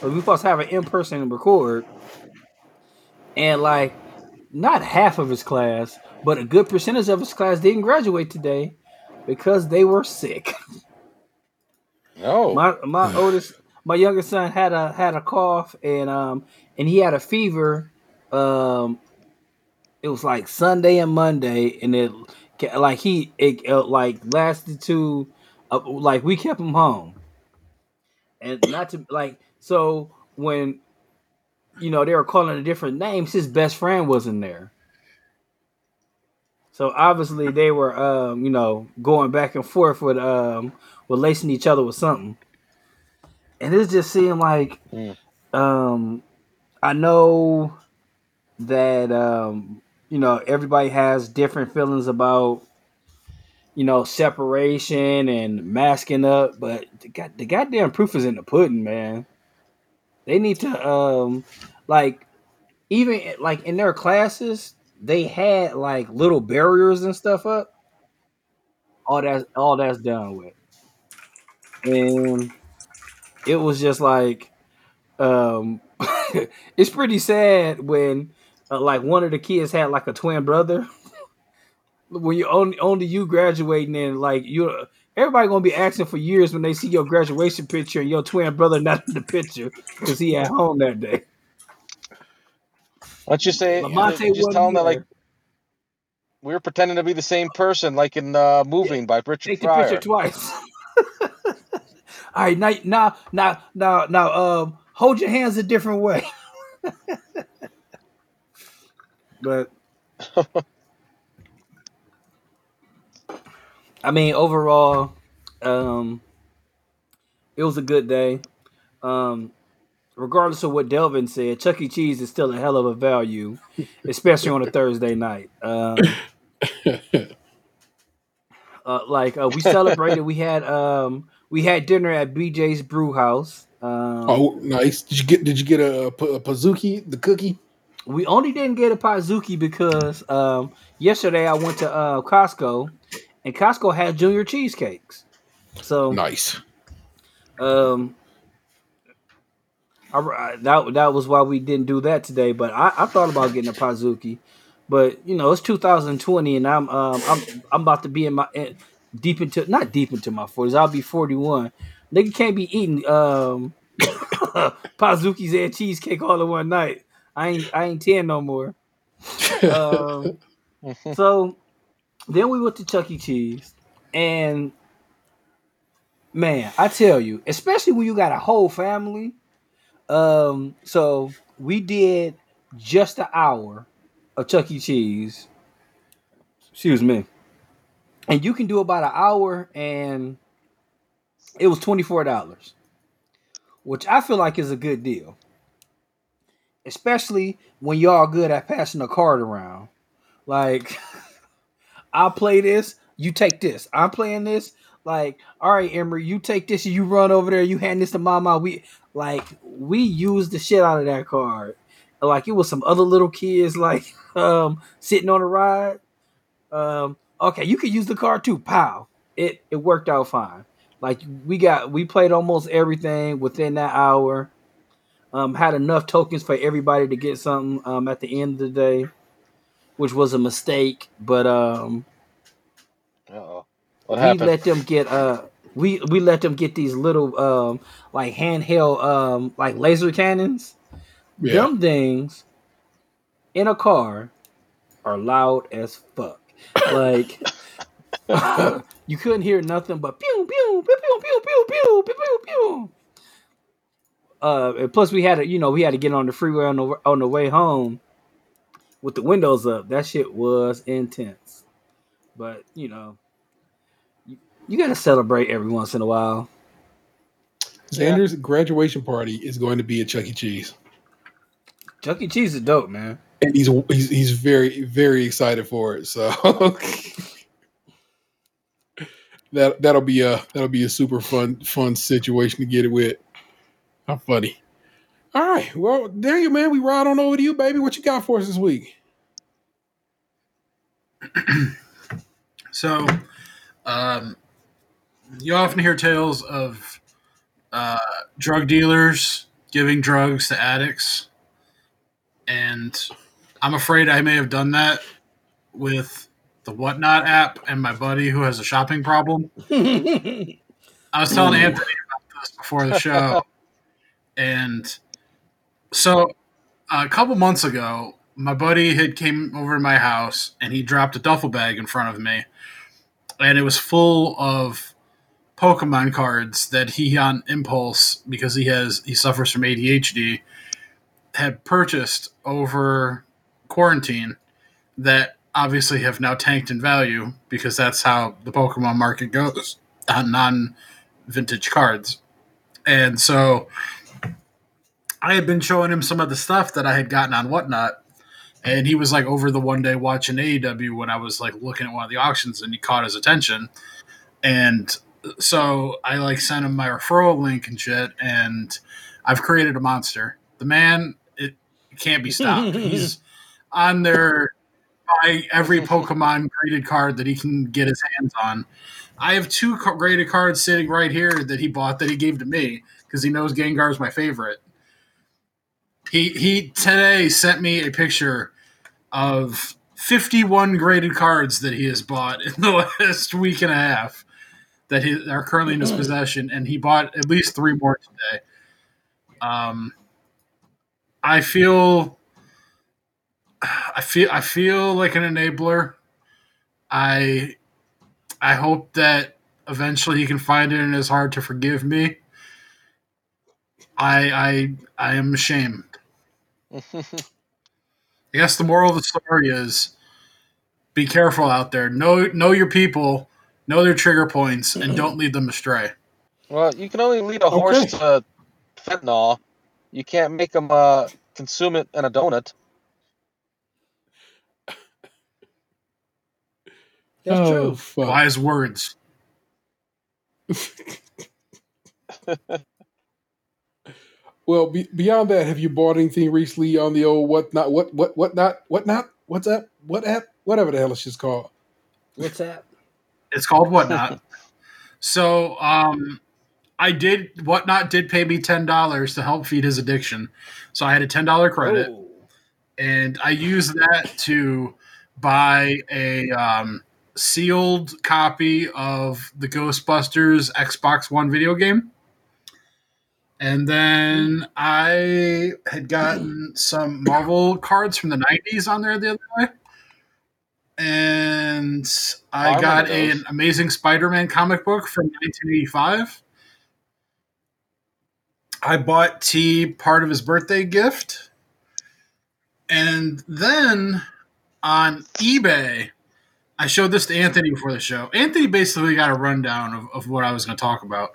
So we were supposed to have an in-person record and like not half of his class, but a good percentage of his class didn't graduate today because they were sick. No. My my oldest, my youngest son had a had a cough and um and he had a fever. Um, it was like Sunday and Monday, and it like he it uh, like lasted to uh, like we kept him home, and not to like so when you know they were calling different names, his best friend wasn't there. So obviously they were, um, you know, going back and forth with, um, with lacing each other with something, and it just seemed like, Mm. um, I know that, um, you know, everybody has different feelings about, you know, separation and masking up, but the, god, the goddamn proof is in the pudding, man. They need to, um, like, even like in their classes, they had like little barriers and stuff up. All that's all that's done with, and it was just like, um, it's pretty sad when uh, like one of the kids had like a twin brother. When you only only you graduating and like you everybody gonna be asking for years when they see your graduation picture and your twin brother not in the picture because he at home that day. Why don't you say Lamonte just tell them that like we were pretending to be the same person, like in uh, "Moving" by Richard Take the picture twice. All right, now, now, now, now, now, um, hold your hands a different way. but I mean, overall, um, it was a good day. Um, regardless of what Delvin said, Chuck E. Cheese is still a hell of a value, especially on a Thursday night. Um, uh, like uh, we celebrated, we had um, we had dinner at BJ's Brew House. Um, Oh, nice. Did you get? Did you get a, a Pizookie, the cookie? We only didn't get a Pizookie because um, yesterday I went to uh, Costco and Costco had junior cheesecakes. So Nice. um, I, I- that that was why we didn't do that today. But I, I thought about getting a Pizookie, but you know it's 2020 and I'm um, I'm I'm about to be in my in, deep into not deep into my 40s. I'll be 41. Nigga can't be eating um, Pizookies and cheesecake all in one night. I ain't I ain't 10 no more. Um, so then we went to Chuck E. Cheese, and man, I tell you, especially when you got a whole family. Um, so we did just an hour of Chuck E. Cheese. Excuse me. And you can do about an hour, and it was twenty four dollars, which I feel like is a good deal, especially when y'all good at passing the card around. Like, I'll play this, you take this. I'm playing this. Like, all right, Emery, you take this you run over there, you hand this to mama. We like we used the shit out of that card. Like it was some other little kids like um sitting on a ride. Um okay, you could use the card too. Pow. It it worked out fine. Like we got we played almost everything within that hour. Um had enough tokens for everybody to get something um at the end of the day, which was a mistake, but um Uh-oh. What we happened? let them get uh we we let them get these little um like handheld um like laser cannons. Yeah. Them things in a car are loud as fuck. Like you couldn't hear nothing but pew pew pew pew pew pew pew pew pew pew. Uh, and plus we had to, you know, we had to get on the freeway on the on the way home with the windows up. That shit was intense. But you know, you, you got to celebrate every once in a while. Xander's graduation party is going to be at Chuck E. Cheese, Chuck E. Cheese is dope, man. and he's he's he's very very excited for it. So that that'll be a that'll be a super fun fun situation to get it with. How funny! All right, well, Daniel, man, we ride on over to you, baby. What you got for us this week? So, um, you often hear tales of uh, drug dealers giving drugs to addicts, and I'm afraid I may have done that with the Whatnot app and my buddy who has a shopping problem. I was telling Anthony about this before the show, and so a couple months ago, my buddy had came over to my house and he dropped a duffel bag in front of me, and it was full of Pokemon cards that he, on impulse, because he has he suffers from ADHD, had purchased over quarantine that obviously have now tanked in value because that's how the Pokemon market goes on non vintage cards. And so I had been showing him some of the stuff that I had gotten on Whatnot. And he was like over the one day watching AEW when I was like looking at one of the auctions and he caught his attention. And so I like sent him my referral link and shit. And I've created a monster. The man, it can't be stopped. He's on there by every Pokemon graded card that he can get his hands on. I have two graded cards sitting right here that he bought that he gave to me because he knows Gengar is my favorite. He he today sent me a picture of 51 graded cards that he has bought in the last week and a half that he, are currently in his possession, and he bought at least three more today. Um, I feel, I feel, I feel like an enabler. I, I hope that eventually he can find it in his heart to forgive me. I, I, I am ashamed. I guess the moral of the story is be careful out there. Know know your people, know their trigger points, and don't lead them astray. well, you can only lead a horse to fentanyl. You can't make them uh, consume it in a donut. That's oh, true. Fuck. Wise words. Well, be, beyond that, have you bought anything recently on the old what not what what what not what not what's that what app whatever the hell it's just called? What's that? It's called whatnot. so, um, I did whatnot did pay me ten dollars to help feed his addiction. So I had a ten dollar credit. Oh. and I used that to buy a um, sealed copy of the Ghostbusters Xbox One video game. And then I had gotten some Marvel cards from the 90s on there the other day. And Oh, I I got a- an Amazing Spider Man comic book from 1985. I bought T part of his birthday gift. And then on eBay, I showed this to Anthony before the show. Anthony basically got a rundown of, of what I was going to talk about.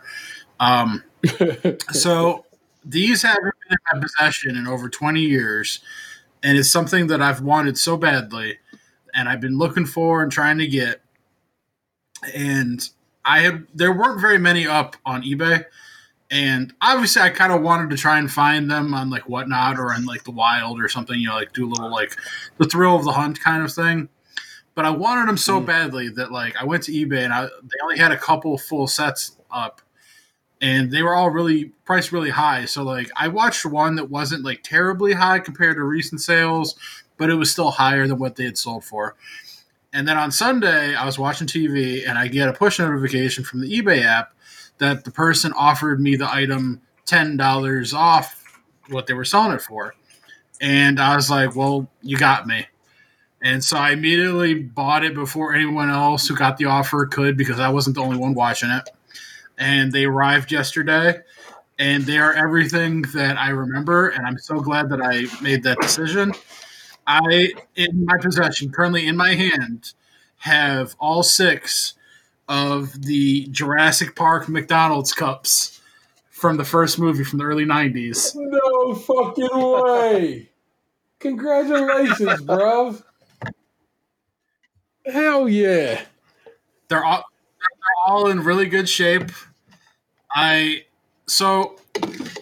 Um, so these haven't been in my possession in over 20 years, and it's something that I've wanted so badly, and I've been looking for and trying to get. And I had there weren't very many up on eBay, and obviously I kind of wanted to try and find them on like whatnot or on like the wild or something, you know, like do a little like the thrill of the hunt kind of thing. But I wanted them so mm. badly that like I went to eBay and I they only had a couple full sets up and they were all really priced really high. So like I watched one that wasn't like terribly high compared to recent sales, but it was still higher than what they had sold for. And then on Sunday, I was watching TV and I get a push notification from the eBay app that the person offered me the item ten dollars off what they were selling it for. And I was like, "Well, you got me." And so I immediately bought it before anyone else who got the offer could because I wasn't the only one watching it and they arrived yesterday and they are everything that I remember and I'm so glad that I made that decision. I in my possession currently in my hand have all six of the Jurassic Park McDonald's cups from the first movie from the early 90s. no fucking way! Congratulations, bruv. Hell yeah! They're all they're all in really good shape. I so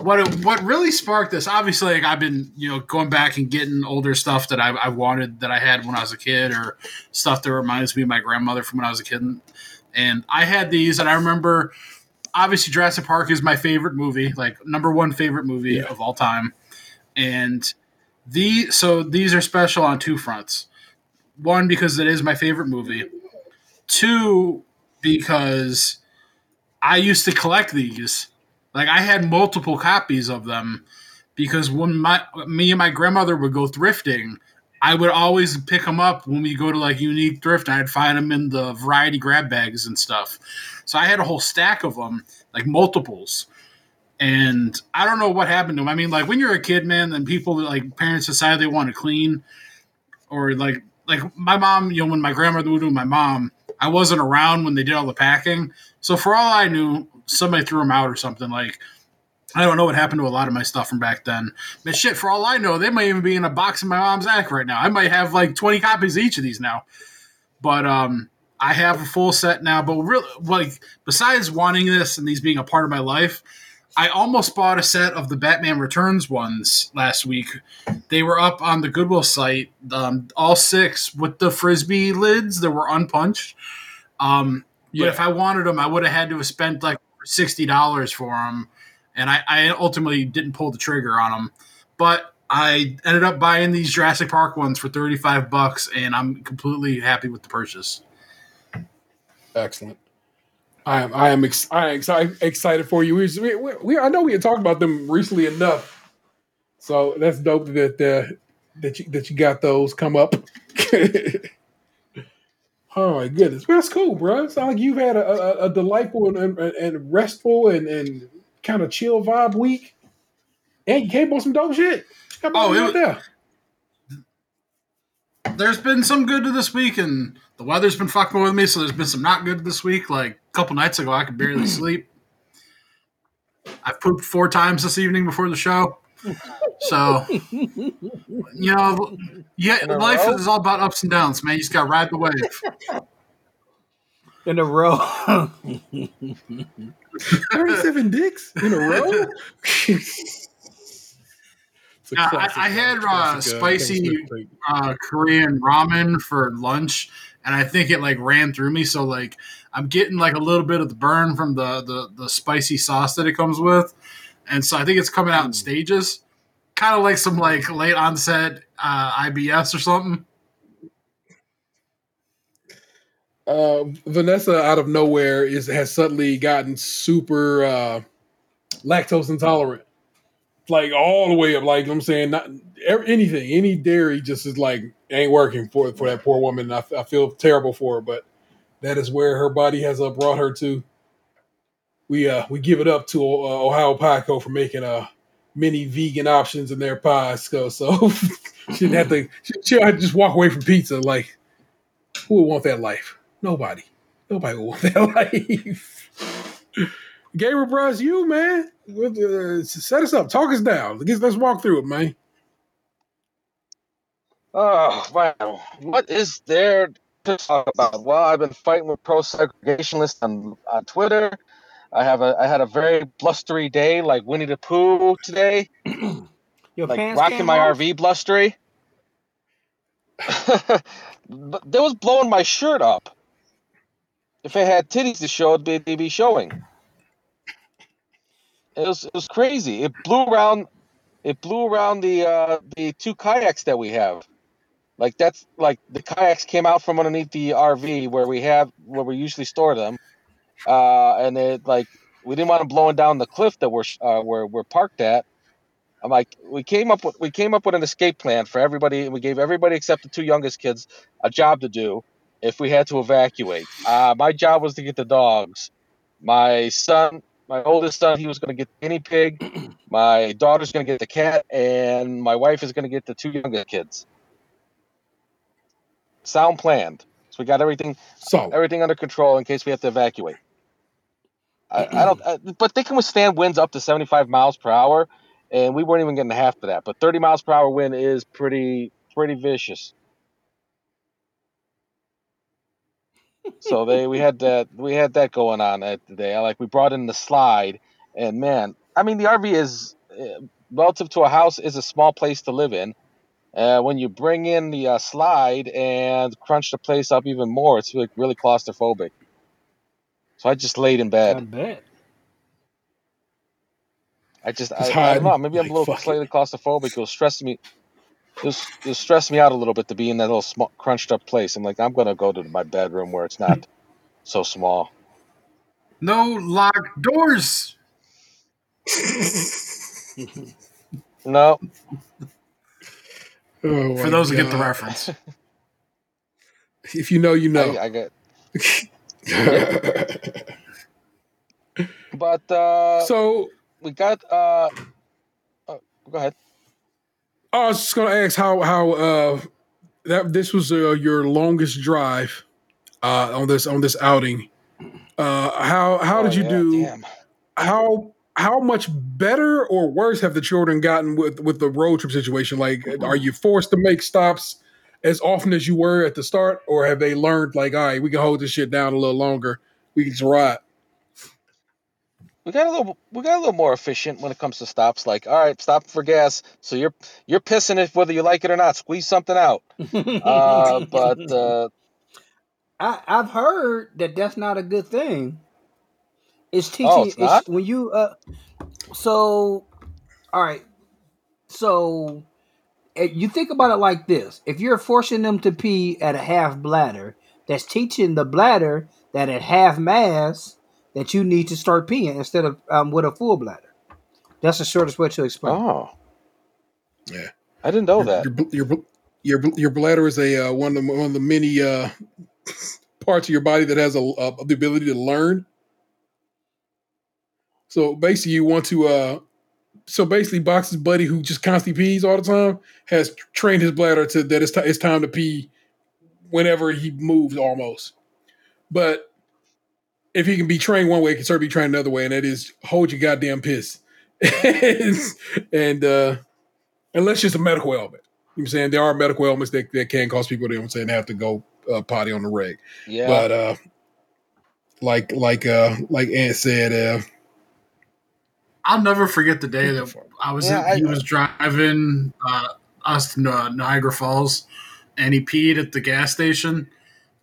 what what really sparked this? Obviously, like I've been you know going back and getting older stuff that I, I wanted that I had when I was a kid, or stuff that reminds me of my grandmother from when I was a kid. And I had these, and I remember obviously Jurassic Park is my favorite movie, like number one favorite movie Yeah. of all time. And the so these are special on two fronts. One because it is my favorite movie. Two because I used to collect these. Like I had multiple copies of them because when my me and my grandmother would go thrifting, I would always pick them up when we go to like unique thrift. I'd find them in the variety grab bags and stuff. So I had a whole stack of them, like multiples. And I don't know what happened to them. I mean, like when you're a kid, man, then people like parents decide they want to clean, or like like my mom. You know, when my grandmother would do my mom, I wasn't around when they did all the packing. So for all I knew, somebody threw them out or something. Like I don't know what happened to a lot of my stuff from back then. But shit, for all I know, they might even be in a box in my mom's attic right now. I might have like 20 copies of each of these now. But um I have a full set now. But really like besides wanting this and these being a part of my life, I almost bought a set of the Batman Returns ones last week. They were up on the Goodwill site, um, all six with the frisbee lids that were unpunched. Um, Yeah. But if I wanted them, I would have had to have spent like sixty dollars for them, and I, I ultimately didn't pull the trigger on them. But I ended up buying these Jurassic Park ones for thirty five bucks, and I'm completely happy with the purchase. Excellent. I am. I am. Ex- I am excited, excited for you. We, we, we, I know we had talked about them recently enough, so that's dope that uh, that you that you got those come up. oh my goodness, well, that's cool, bro. It sounds like you've had a, a, a delightful and, and, and restful and, and kind of chill vibe week, and you came on some dope shit. How about Oh, it out there? There's been some good to this week, and the weather's been fucking with me. So there's been some not good this week. Like a couple nights ago, I could barely sleep. I've pooped four times this evening before the show. So, you know, yeah, life row? is all about ups and downs, man. You just got to ride the wave. in a row. 37 dicks in a row? It's Yeah, I- I had, uh, uh, spicy- uh, Korean ramen for lunch, and I think it like ran through me. So like I'm getting like a little bit of the burn from the the, the spicy sauce that it comes with, and so I think it's coming out in stages, kind of like some like late onset uh, IBS or something. uh, Vanessa out of nowhere is has suddenly gotten super uh, lactose intolerant, like all the way up. Like I'm saying, not anything, any dairy just is like ain't working for for that poor woman. I, I feel terrible for her, but that is where her body has uh, brought her to. We uh we give it up to uh, Ohio Pie Co for making uh many vegan options in their pies. So so she didn't have to. She, she had to just walk away from pizza. Like who would want that life? Nobody. Nobody would want that life. Gabriel Bros, you man, What, uh, set us up, talk us down. Let's, let's walk through it, man. Oh wow! What is there to talk about? Well, I've been fighting with pro segregationists on on Twitter. I have a I had a very blustery day, like Winnie the Pooh today, Your like pants rocking my off? RV blustery. but that was blowing my shirt up. If it had titties to show, it'd be, they'd be showing. It was it was crazy. It blew around. It blew around the uh, the two kayaks that we have. Like that's like the kayaks came out from underneath the RV where we have where we usually store them, uh, and it like we didn't want them blowing down the cliff that we're uh, where we're parked at. I'm like, we came up with we came up with an escape plan for everybody. We gave everybody except the two youngest kids a job to do if we had to evacuate. Uh, my job was to get the dogs. My son, my oldest son, he was going to get the guinea pig. My daughter's going to get the cat, and my wife is going to get the two younger kids. Sound planned. So we got everything Solid. everything under control in case we have to evacuate. I, I don't, I, but they can withstand winds up to 75 miles per hour, and we weren't even getting half of that. But 30 miles per hour wind is pretty, pretty vicious. So they, we had that, we had that going on at today. Like we brought in the slide, and man, I mean the RV is uh, relative to a house is a small place to live in. Uh, when you bring in the uh, slide and crunch the place up even more, it's like really claustrophobic. So I just laid in I bed. bet. I just, I, I don't know. Maybe I'm like, a little it. slightly claustrophobic. It'll stress me. It'll, it'll me out a little bit to be in that little small, crunched up place. I'm like, I'm gonna go to my bedroom where it's not so small. No locked doors. No, Oh, For my those who get the reference. If you know, you know. I, I get. But uh, so we got. Uh, oh, go ahead. I was just gonna ask how how uh that this was uh, your longest drive uh on this on this outing. Uh how how did Oh, you yeah, do Damn. how how much better or worse have the children gotten with with the road trip situation? Like are you forced to make stops as often as you were at the start or have they learned like all right, we can hold this shit down a little longer. We can just ride. We got a little we got a little more efficient when it comes to stops. Like, all right, stop for gas. So you're you're pissing it whether you like it or not. Squeeze something out. Uh, but uh, I, I've heard that that's not a good thing. It's teaching. Oh, it's not? when you uh. So, all right. So, eh, you think about it like this: if you're forcing them to pee at a half bladder, that's teaching the bladder that at half mass that you need to start peeing instead of um, with a full bladder. That's the shortest way to explain. oh, Yeah. I didn't know that. Your your your your bladder is a uh, one of the one of the many uh, parts of your body that has a, uh the ability to learn. So basically, you want to. Uh, so basically, Box's buddy who just constantly pees all the time has trained his bladder to that it's, ti it's time to pee whenever he moves almost. But if he can be trained one way, he can certainly be trained another way, and that is hold your goddamn piss. and uh, unless it's a medical ailment. You know what I'm saying? There are medical ailments that, that can cause people, you know I'm saying, have to go uh, potty on the reg. Yeah. But uh like like uh like Ant said, uh I'll never forget the day that I was Yeah, he I- was driving uh, us to uh, Niagara Falls, and he peed at the gas station.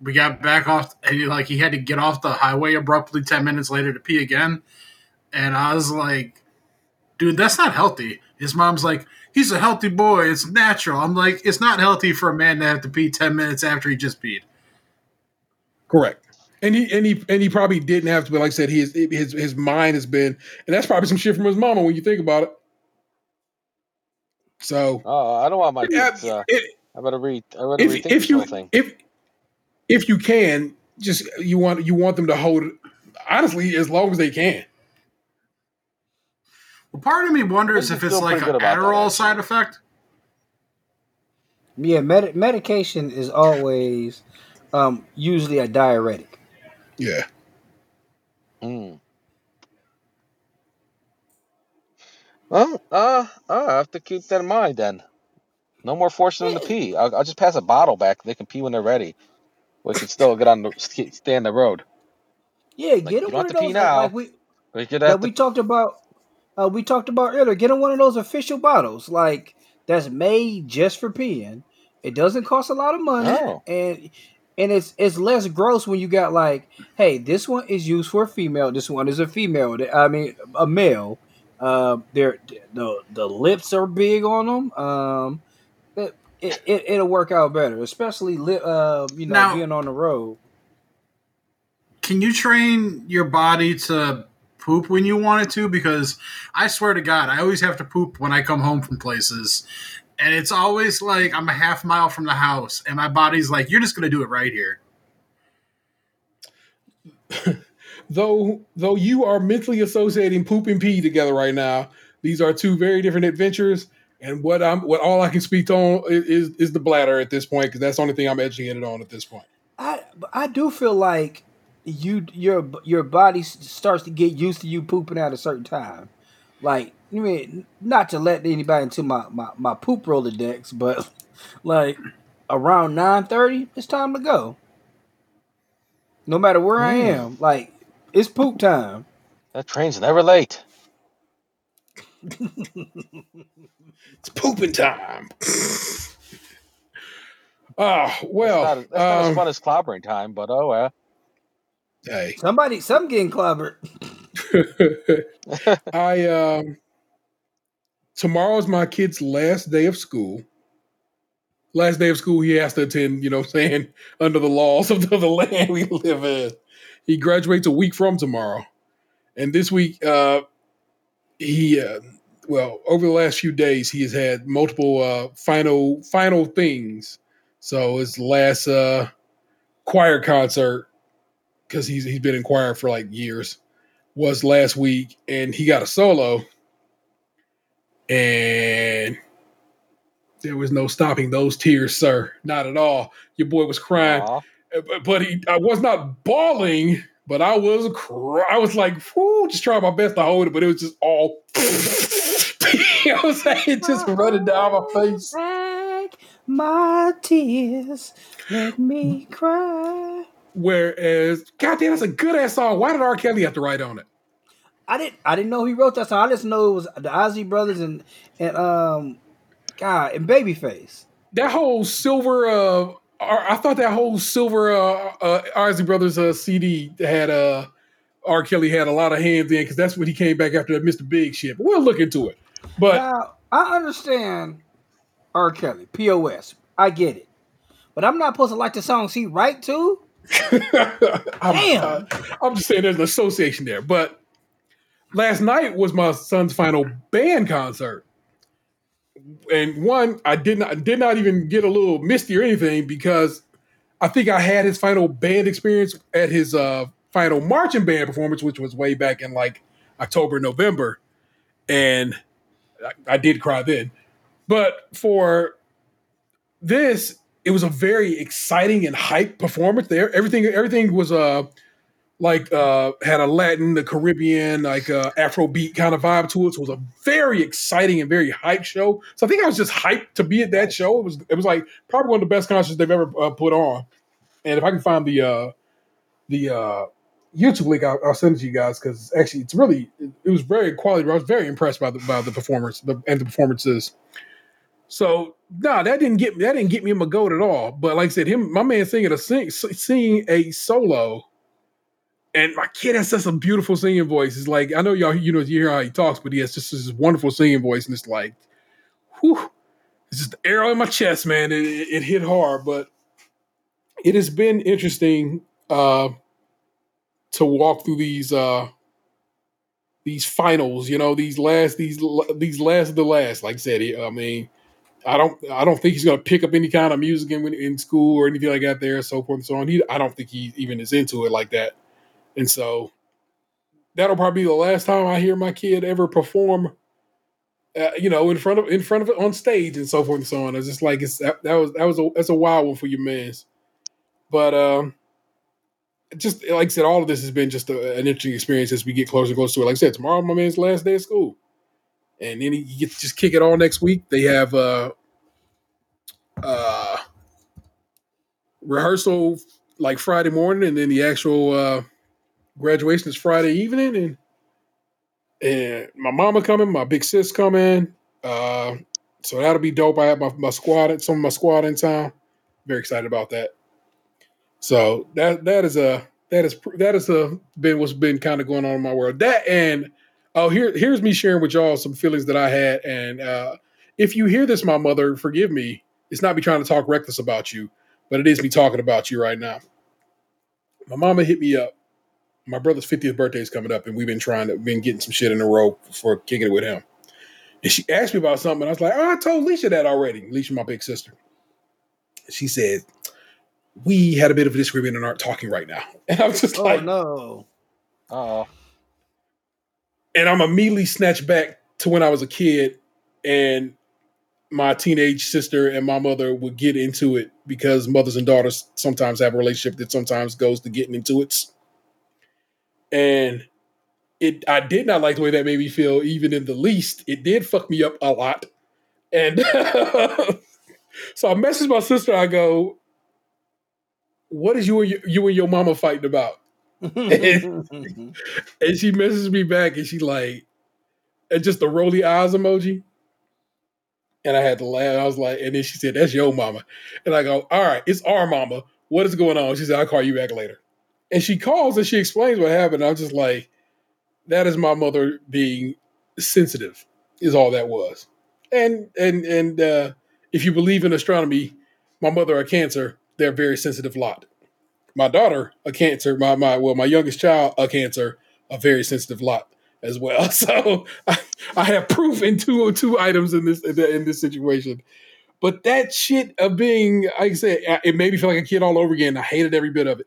We got back off, and he, like he had to get off the highway abruptly ten minutes later to pee again. And I was like, "Dude, that's not healthy." His mom's like, "He's a healthy boy. It's natural." I'm like, "It's not healthy for a man to have to pee ten minutes after he just peed." correct. And he and he and he probably didn't have to, but like I said, his his his mind has been and that's probably some shit from his mama when you think about it. So oh, I don't want my yeah, kids. Uh, it- I better read. I better if, rethink if you whole thing. if if you can, just you want you want them to hold it honestly as long as they can. Well, part of me wonders if it's like pretty an good about that, Adderall side effect. Yeah, med- medication is always um, usually a diuretic. Yeah. Mm. Well, uh, I have to keep that in mind then. No more forcing them to pee. I'll, I'll just pass a bottle back. They can pee when they're ready. We can still get on the stay on the road. Yeah, Like, get them one of to those now. like we We could have we talked about. Uh, we talked about earlier. Get them one of those official bottles, like that's made just for peeing. It doesn't cost a lot of money, and and it's it's less gross when you got like, hey, this one is used for a female. This one is a female. I mean, a male. Uh, they're the the lips are big on them. Um, it, it, it it'll work out better, especially uh, you know, Now- being on the road. can you train your body to poop when you want it to? Because I swear to God, I always have to poop when I come home from places. And it's always like I'm a half mile from the house, and my body's like, you're just going to do it right here. though though you are mentally associating poop and pee together right now, these are two very different adventures. And what I'm what all I can speak on is is, is the bladder at this point because that's the only thing I'm educated on at this point. I I do feel like you your your body starts to get used to you pooping at a certain time. Like I mean, not to let anybody into my my, my poop rolodex, but like around nine thirty, it's time to go. No matter where I mm. am, like it's poop time. that train's never late. It's pooping time. Ah, well, that's not, that's not as um, fun as clobbering time, but oh well. hey, Somebody, some getting clobbered. I um tomorrow is my kid's last day of school. Last day of school he has to attend, you know what I'm saying, under the laws of the, the land we live in. He graduates a week from tomorrow. And this week uh he uh, well, over the last few days he has had multiple uh final final things. So his last uh choir concert cuz he's he's been in choir for like years was last week and he got a solo and there was no stopping those tears sir not at all your boy was crying. Uh, but, he i was not bawling but i was cry- i was like just trying my best to hold it but it was just all you know what i'm saying just running down my face my tears, let me cry. whereas goddamn that's a good ass song why did r kelly have to write on it I didn't I didn't know he wrote that song. I just know it was the Isley Brothers and and um God and Babyface. That whole silver. Uh, I thought that whole silver uh, uh, Isley Brothers uh, CD had uh, R. Kelly had a lot of hands in because that's when he came back after that Mr. Big shit. But we'll look into it. But Now I understand R. Kelly, POS. I get it. But I'm not supposed to like the songs he write to. I'm, Damn. I'm just saying there's an association there. But last night was my son's final band concert. And one, I did not did not even get a little misty or anything because I think I had his final band experience at his uh, final marching band performance, which was way back in like October, November. And I, did cry then. But for this, it was a very exciting and hype performance there. Everything everything was uh like uh had a Latin, the Caribbean, like uh Afrobeat kind of vibe to it. So it was a very exciting and very hype show. So I think I was just hyped to be at that show. It was it was like probably one of the best concerts they've ever uh, put on. And if I can find the uh the uh YouTube link, I'll, I'll send it to you guys because actually it's really it, was very quality. I was very impressed by the by the performance the, and the performances. So no, that didn't get that didn't get me my goat at all. But like I said, him my man singing a sing singing a solo, and my kid has such a beautiful singing voice. It's like I know y'all you know you hear how he talks, but he has just this wonderful singing voice, and it's like, whew, it's just the arrow in my chest, man. It, it, it hit hard, but it has been interesting uh, to walk through these uh, these finals. You know, these last these these last of the last. Like I said, I mean. I don't. I don't think he's going to pick up any kind of music in, in school or anything like that. There, so forth and so on. He, I don't think he even is into it like that. And so that'll probably be the last time I hear my kid ever perform. Uh, you know, in front of in front of it on stage and so forth and so on. It's just like it's that, that was that was a that's a wild one for your man's. But um, just like I said, all of this has been just a, an interesting experience as we get closer and closer to it. Like I said, tomorrow my man's last day of school and then he gets to just kick it all next week. They have uh uh rehearsal like Friday morning, and then the actual uh graduation is Friday evening, and and my mama coming, my big sis coming. Uh, so that'll be dope. I have my, my squad, some of my squad in town. Very excited about that. So that that is a that is that is a been what's been kind of going on in my world. That and Oh, here, here's me sharing with y'all some feelings that I had. And uh, if you hear this, my mother, forgive me. It's not me trying to talk reckless about you, but it is me talking about you right now. My mama hit me up. My brother's 50th birthday is coming up, and we've been trying to been getting some shit in a row for kicking it with him. And she asked me about something, and I was like, "Oh, I told Leisha that already." Leisha, my big sister. She said, "We had a bit of a disagreement and aren't talking right now." And I was just Oh like, no. Oh, and I'm immediately snatched back to when I was a kid and my teenage sister and my mother would get into it because mothers and daughters sometimes have a relationship that sometimes goes to getting into it. And it I did not like the way that made me feel, even in the least. It did fuck me up a lot. And so I messaged my sister, I go, What is you and your, you and your mama fighting about? And she messages me back and she like, and just the roly eyes emoji. And I had to laugh. I was like, and then she said, That's your mama. And I go, All right, it's our mama. What is going on? She said, I'll call you back later. And she calls and she explains what happened. I'm just like, that is my mother being sensitive, is all that was. And and and uh if you believe in astronomy, my mother a cancer, they're a very sensitive lot. My daughter a cancer my my well my youngest child a cancer a very sensitive lot as well. So i, I have proof in two or two items in this in this situation. But that shit of being like i said it made me feel like a kid all over again. I hated every bit of it.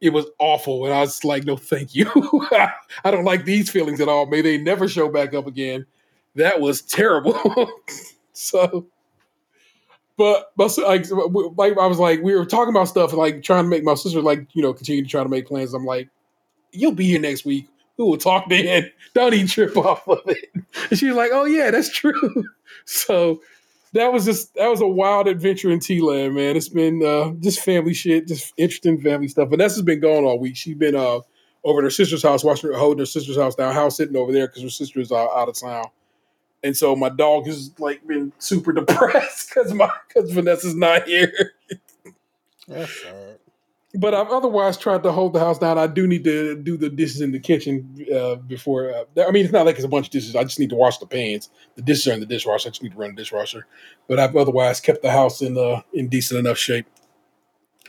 It was awful and i was like no thank you. I don't like these feelings at all. May they never show back up again. That was terrible. So but like like I was like we were talking about stuff like trying to make my sister like you know continue to try to make plans. I'm like, you'll be here next week. We will talk then. Don't even trip off of it. And she was like, oh yeah, that's true. So that was just that was a wild adventure in T land, man. It's been uh, just family shit, just interesting family stuff. Vanessa's been gone all week. She's been uh, over at her sister's house, watching her holding her sister's house down, house sitting over there because her sister is uh, out of town. And so my dog has like been super depressed because my because Vanessa's not here. That's sad. But I've otherwise tried to hold the house down. I do need to do the dishes in the kitchen uh, before. Uh, I mean, it's not like it's a bunch of dishes. I just need to wash the pans. The dishes are in the dishwasher. I just need to run the dishwasher. But I've otherwise kept the house in uh, in decent enough shape.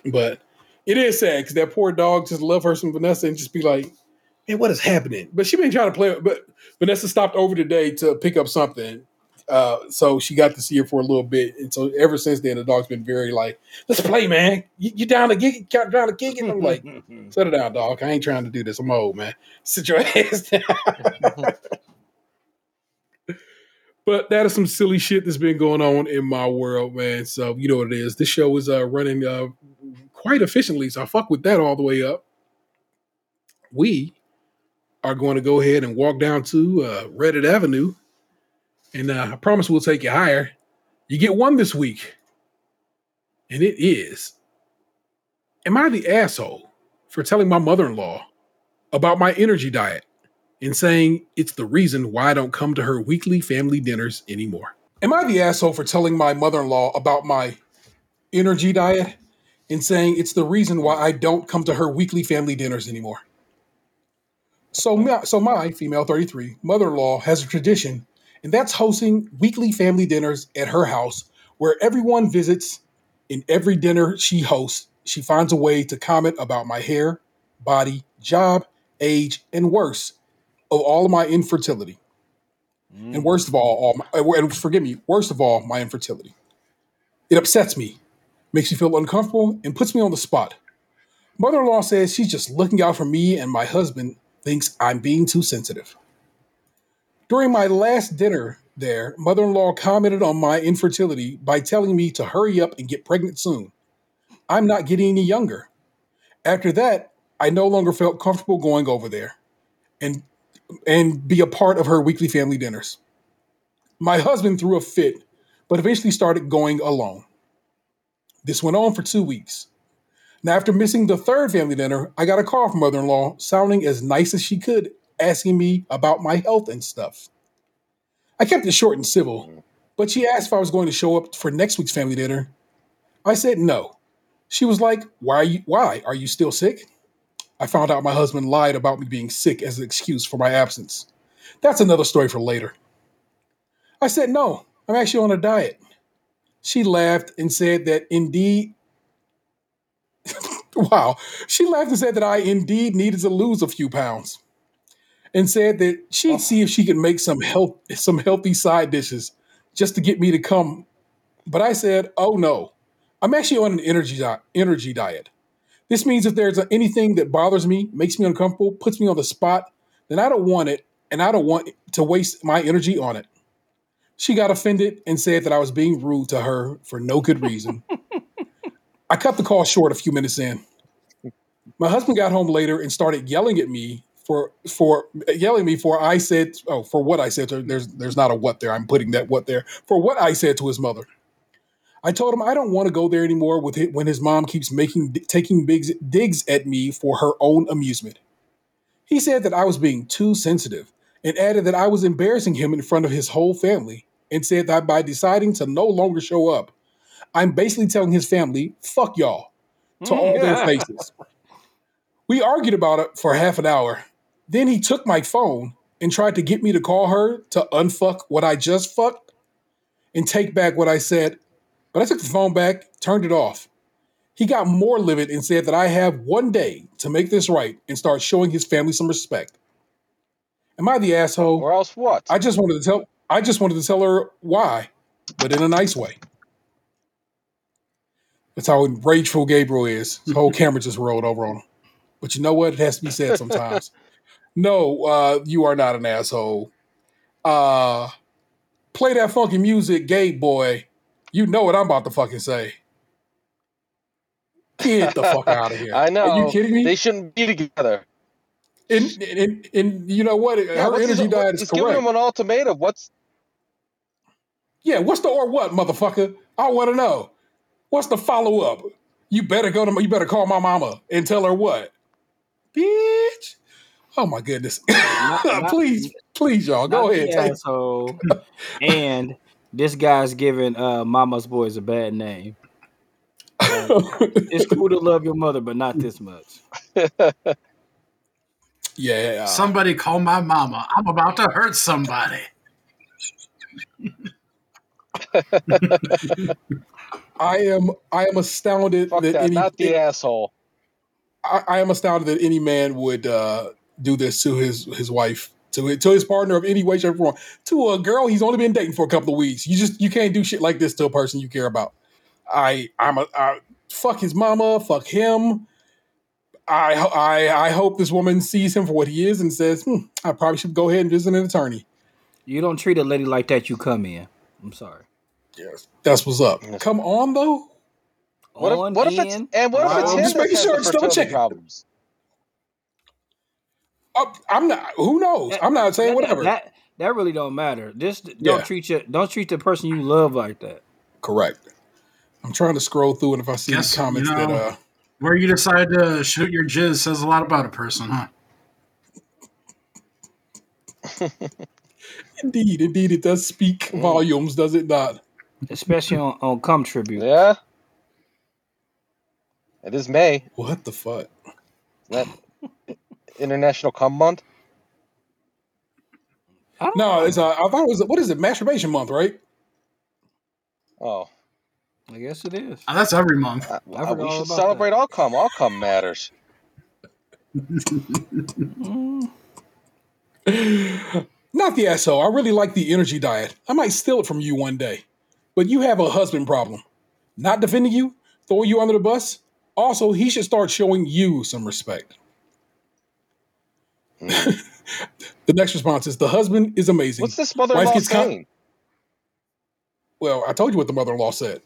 But it is sad because that poor dog just love her some Vanessa and just be like, "Man, what is happening?" But she been trying to play. But Vanessa stopped over today to pick up something. Uh, so she got to see her for a little bit, and so ever since then, the dog's been very like, "Let's play, man. You, you down to gig? Down to gig?" And I'm like, Set it down, dog. I ain't trying to do this. I'm old, man. Sit your ass down. but that is some silly shit that's been going on in my world, man. So you know what it is. This show is uh, running uh, quite efficiently, so I fuck with that all the way up. We are going to go ahead and walk down to uh, Reddit Avenue, and uh, I promise we'll take you higher. You get one this week, and it is: Am I the asshole? for telling my mother in law about my energy diet and saying it's the reason why I don't come to her weekly family dinners anymore. Am I the asshole for telling my mother in law about my energy diet and saying it's the reason why I don't come to her weekly family dinners anymore? So, my, so my female 33 mother in law has a tradition, and that's hosting weekly family dinners at her house where everyone visits. In every dinner she hosts, she finds a way to comment about my hair, body, job, age, and worse, of all of my infertility. And worst of all, all my, and forgive me, worst of all, my infertility. It upsets me, makes me feel uncomfortable, and puts me on the spot. Mother in law says she's just looking out for me, and my husband thinks I'm being too sensitive. During my last dinner there, mother in law commented on my infertility by telling me to hurry up and get pregnant soon. I'm not getting any younger. After that, I no longer felt comfortable going over there and and be a part of her weekly family dinners. My husband threw a fit, but eventually started going alone. This went on for two weeks. Now, after missing the third family dinner, I got a call from mother in law sounding as nice as she could, asking me about my health and stuff. I kept it short and civil, but she asked if I was going to show up for next week's family dinner. I said no. She was like, "Why are you why? Are you still sick?" I found out my husband lied about me being sick as an excuse for my absence. That's another story for later. I said, "No, I'm actually on a diet." She laughed and said that indeed wow. She laughed and said that I indeed needed to lose a few pounds. And said that she'd oh. see if she could make some health some healthy side dishes just to get me to come. But I said, "Oh no. I'm actually on an energy di- energy diet. This means if there's anything that bothers me, makes me uncomfortable, puts me on the spot, then I don't want it and I don't want to waste my energy on it." She got offended and said that I was being rude to her for no good reason. I cut the call short a few minutes in. My husband got home later and started yelling at me for for yelling at me for I said oh for what I said to her. There's there's not a what there. I'm putting that what there for what I said to his mother. I told him I don't want to go there anymore with it when his mom keeps making taking big digs at me for her own amusement. He said that I was being too sensitive and added that I was embarrassing him in front of his whole family and said that by deciding to no longer show up, I'm basically telling his family, fuck y'all, to mm, all their faces. We argued about it for half an hour. Then he took my phone and tried to get me to call her to unfuck what I just fucked and take back what I said. But I took the phone back, turned it off. He got more livid and said that I have one day to make this right and start showing his family some respect. Am I the asshole? Or else what? I just wanted to tell I just wanted to tell her why, but in a nice way. That's how rageful Gabriel is. His whole camera just rolled over on him. But you know what? It has to be said sometimes. no, uh, you are not an asshole. Uh, play that funky music, gay boy. You know what I'm about to fucking say. Get the fuck out of here. I know. Are you kidding me? They shouldn't be together. and, and, and you know what? Yeah, Her what's his- energy diet is he's giving correct. him an ultimatum. What's Yeah, what's the or what, motherfucker? I want to know. What's the follow up? You better go to you better call my mama and tell her what, bitch. Oh my goodness! not- please, please, y'all go ahead. Take, asshole. and this guy's giving uh, Mama's Boys a bad name. It's cool to love your mother, but not this much. yeah, Somebody call my mama. I'm about to hurt somebody. I am. I am astounded Fuck that, that, any. not the asshole. I, I am astounded that any man would uh, do this to his his wife, to his, to his partner of any way, shape, or form. To a girl he's only been dating for a couple of weeks. You just you can't do shit like this to a person you care about. I I'm a I, fuck his mama, fuck him. I I I hope this woman sees him for what he is and says, hmm, I probably should go ahead and visit an attorney. You don't treat a lady like that. You come in. I'm sorry. Yes, that's what's up. Yes. Come on though. What On if, what if it's and what if it's him Just making sure it's double fertility checking. problems? Uh, I'm not. Who knows? I'm not saying that, whatever. That that really don't matter. Just don't Yeah. treat you. Don't treat the person you love like that. Correct. I'm trying to scroll through, and if I see Guess, any comments you know, that uh, Where you decide to shoot your jizz says a lot about a person, huh? Indeed, indeed, it does speak Mm. volumes, does it not? Especially on on cum tribute. Yeah. It is May. What the fuck? Isn't that International Cum Month. I don't No, know. it's uh, I thought it was what is it? Masturbation month, right? Oh, I guess it is. Uh, That's every month. I uh, we should celebrate that. all cum. All cum matters. Mm, Not the asshole. I really like the energy diet. I might steal it from you one day, but you have a husband problem. Not defending you, throwing you under the bus. Also, he should start showing you some respect. Mm. The next response is the husband is amazing. What's this mother-in-law Wife gets con- saying? well, I told you what the mother-in-law said.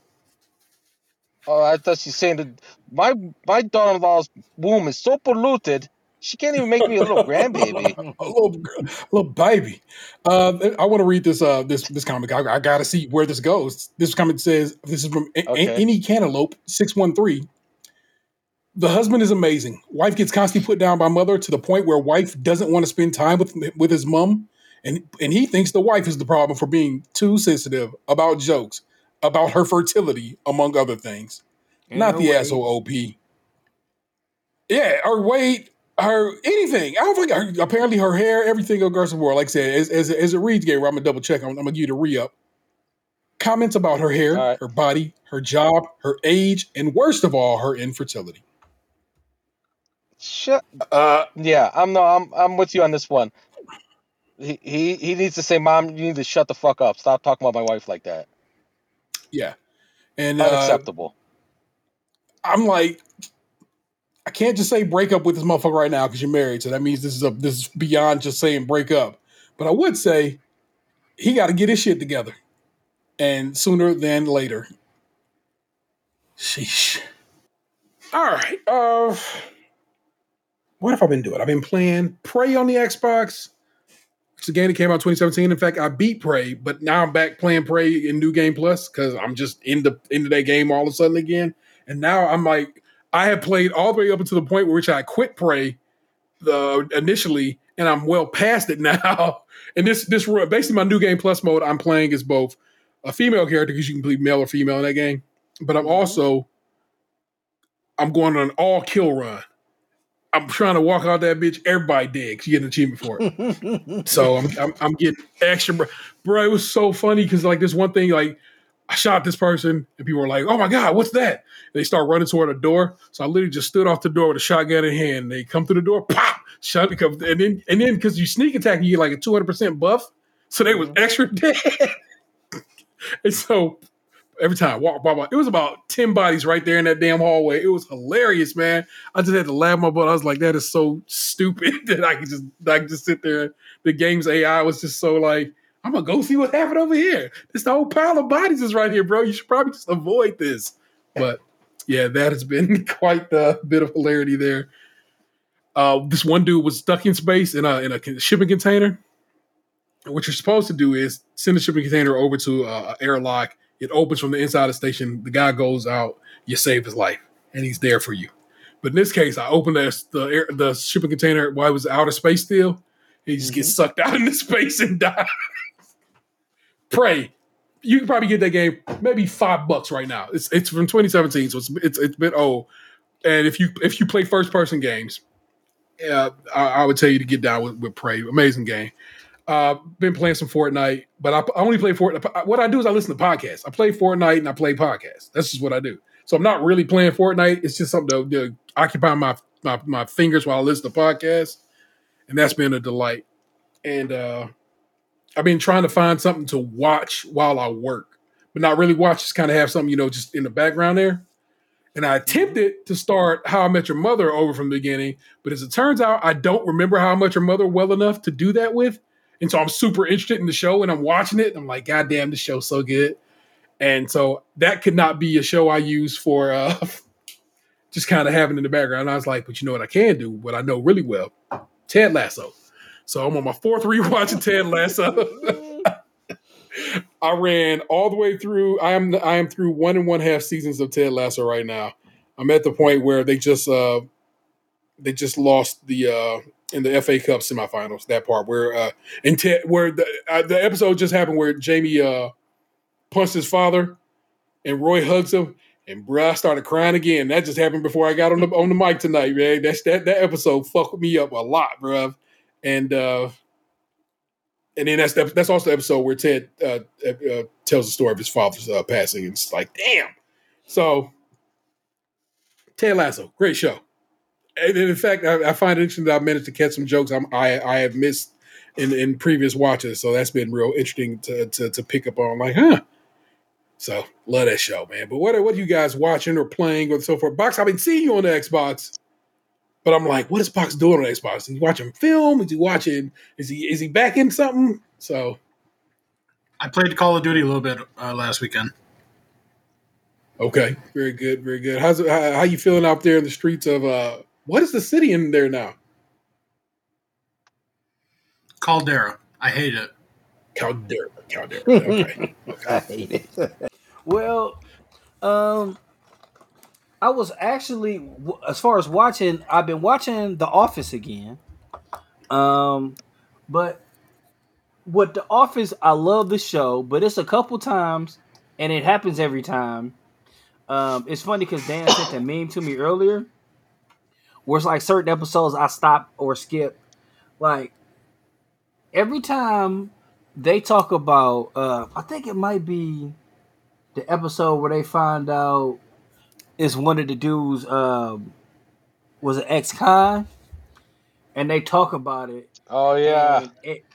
Oh, I thought she's saying that my my daughter-in-law's womb is so polluted she can't even make me a little grandbaby. a little, little baby. Uh, I want to read this. Uh, this this comic. I, I got to see where this goes. This comic says this is from A- A- any cantaloupe six one three. The husband is amazing. Wife gets constantly put down by mother to the point where wife doesn't want to spend time with with his mom, and and he thinks the wife is the problem for being too sensitive about jokes about her fertility, among other things. Ain't Not no the way. asshole OP. Yeah, or wait, her anything. I don't think her, apparently her hair, everything across the board. Like I said, as, as, as it reads, Gabriel, I'm gonna double check. I'm, I'm gonna give you the re up. Comments about her hair, right. her body, her job, her age, and worst of all, her infertility. Shut. Uh, Yeah, I'm no, I'm I'm with you on this one. He he he needs to say, "Mom, you need to shut the fuck up. Stop talking about my wife like that. yeah, and uh, Unacceptable." I'm like, I can't just say break up with this motherfucker right now because you're married. So that means this is a this is beyond just saying break up. But I would say he got to get his shit together, and sooner than later. Sheesh. All right. Uh, what have I been doing? I've been playing Prey on the Xbox. It's a game that came out 2017. In fact, I beat Prey, but now I'm back playing Prey in New Game Plus because I'm just in the into that game all of a sudden again. And now I'm like, I have played all the way up until the point where which I quit Prey the initially, and I'm well past it now. And this this basically my new game plus mode I'm playing is both a female character because you can play male or female in that game, but I'm mm-hmm. also I'm going on an all kill run. I'm trying to walk out that bitch. Everybody 'cause you get an achievement for it. So I'm, I'm I'm getting extra, bro. bro. It was so funny because like this one thing, like I shot this person and people were like, "Oh my god, what's that?" They start running toward a door, so I literally just stood off the door with a shotgun in hand. They come through the door, pop, shot and then and then because you sneak attack, you get like a two hundred percent buff, so they was mm-hmm. extra dead. and so every time walk, walk, walk, it was about ten bodies right there in that damn hallway. It was hilarious, man. I just had to laugh my butt. I was like, that is so stupid that I could just I could just sit there. The game's AI was just so like, I'm gonna go see what happened over here. This whole pile of bodies is right here, bro. You should probably just avoid this. But yeah, that has been quite the bit of hilarity there. Uh, this one dude was stuck in space in a in a shipping container. And what you're supposed to do is send the shipping container over to uh, an airlock. It opens from the inside of the station. The guy goes out. You save his life, and he's there for you. But in this case, I opened the the, air, the shipping container while it was outer space still. He just gets sucked out into space and dies. Prey. You can probably get that game maybe five bucks right now. It's it's from 2017, so it's it's it's a bit old. And if you if you play first person games, yeah, I, I would tell you to get down with, with. Amazing game. Uh, been playing some Fortnite, but I, I only play Fortnite. What I do is I listen to podcasts. I play Fortnite and I play podcasts. That's just what I do. So I'm not really playing Fortnite. It's just something to, to occupy my, my my fingers while I listen to podcasts, and that's been a delight. And uh, I've been trying to find something to watch while I work, but not really watch. Just kind of have something you know just in the background there. And I attempted to start How I Met Your Mother over from the beginning, but as it turns out, I don't remember How I Met Your Mother well enough to do that with. And so I'm super interested in the show and I'm watching it. I'm like, God damn, this show's so good. And so that could not be a show I use for uh, just kind of having in the background. And I was like, but you know what I can do, what I know really well Ted Lasso. So I'm on my fourth rewatch of Ted Lasso. I ran all the way through. I am I am through one and one half seasons of Ted Lasso right now. I'm at the point where they just uh they just lost the uh in the FA Cup semifinals. That part where uh Ted where the uh, the episode just happened where Jamie uh punched his father and Roy hugs him. And bruh, I started crying again. That just happened before I got on the on the mic tonight, man. That's that that episode fucked me up a lot, bruh. And uh and then that's the, that's also the episode where Ted uh, uh, tells the story of his father's uh, passing, and it's like, damn. So, Ted Lasso, great show. And in fact, I, I find it interesting that I managed to catch some jokes I'm, I I have missed in in previous watches. So that's been real interesting to to, to pick up on. Like, huh. So love that show, man. But what are, what are you guys watching or playing or so forth? Box, I've been seeing you on the Xbox. But I'm like, what is Box doing on Xbox? Is he watching film? Is he watching? Is he is he back in something? So I played Call of Duty a little bit uh, last weekend. okay, very good, very good. How's it, how, how you feeling out there in the streets of uh what is the city in there now? Caldera. I hate it. Caldera, Caldera. Okay, I hate it. well, um, I was actually, as far as watching, I've been watching The Office again. Um, but with The Office, I love the show, but it's a couple times, and it happens every time. Um, it's funny because Dan sent a meme to me earlier, where it's like certain episodes I stop or skip. Like every time they talk about, uh, I think it might be the episode where they find out is one of the dudes um, was an ex-con, and they talk about it. Oh yeah. And, it,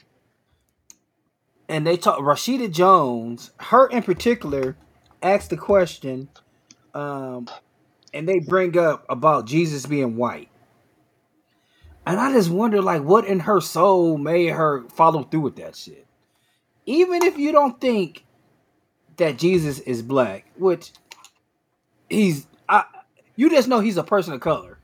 and they talk Rashida Jones, her in particular, asked the question, um, and they bring up about Jesus being white. And I just wonder, like, what in her soul made her follow through with that shit. Even if you don't think that Jesus is black, which he's, I, you just know he's a person of color,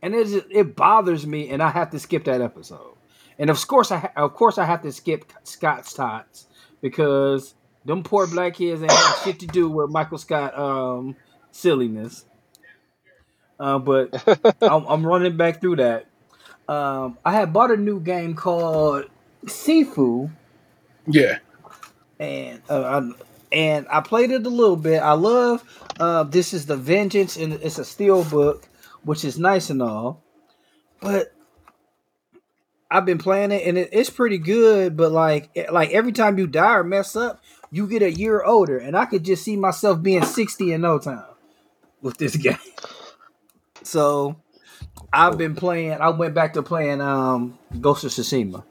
and it just, it bothers me, and I have to skip that episode. And of course, I ha- of course I have to skip Scott's tots because them poor black kids ain't have shit to do with Michael Scott um silliness. Uh, but I'm, I'm running back through that. Um, I had bought a new game called Sifu, yeah. and uh, I, and I played it a little bit. I love uh, this is the Vengeance, and it's a steel book, which is nice and all. But I've been playing it, and it, it's pretty good. But like like every time you die or mess up, you get a year older, and I could just see myself being sixty in no time with this game. So I've been playing. I went back to playing um, Ghost of Tsushima,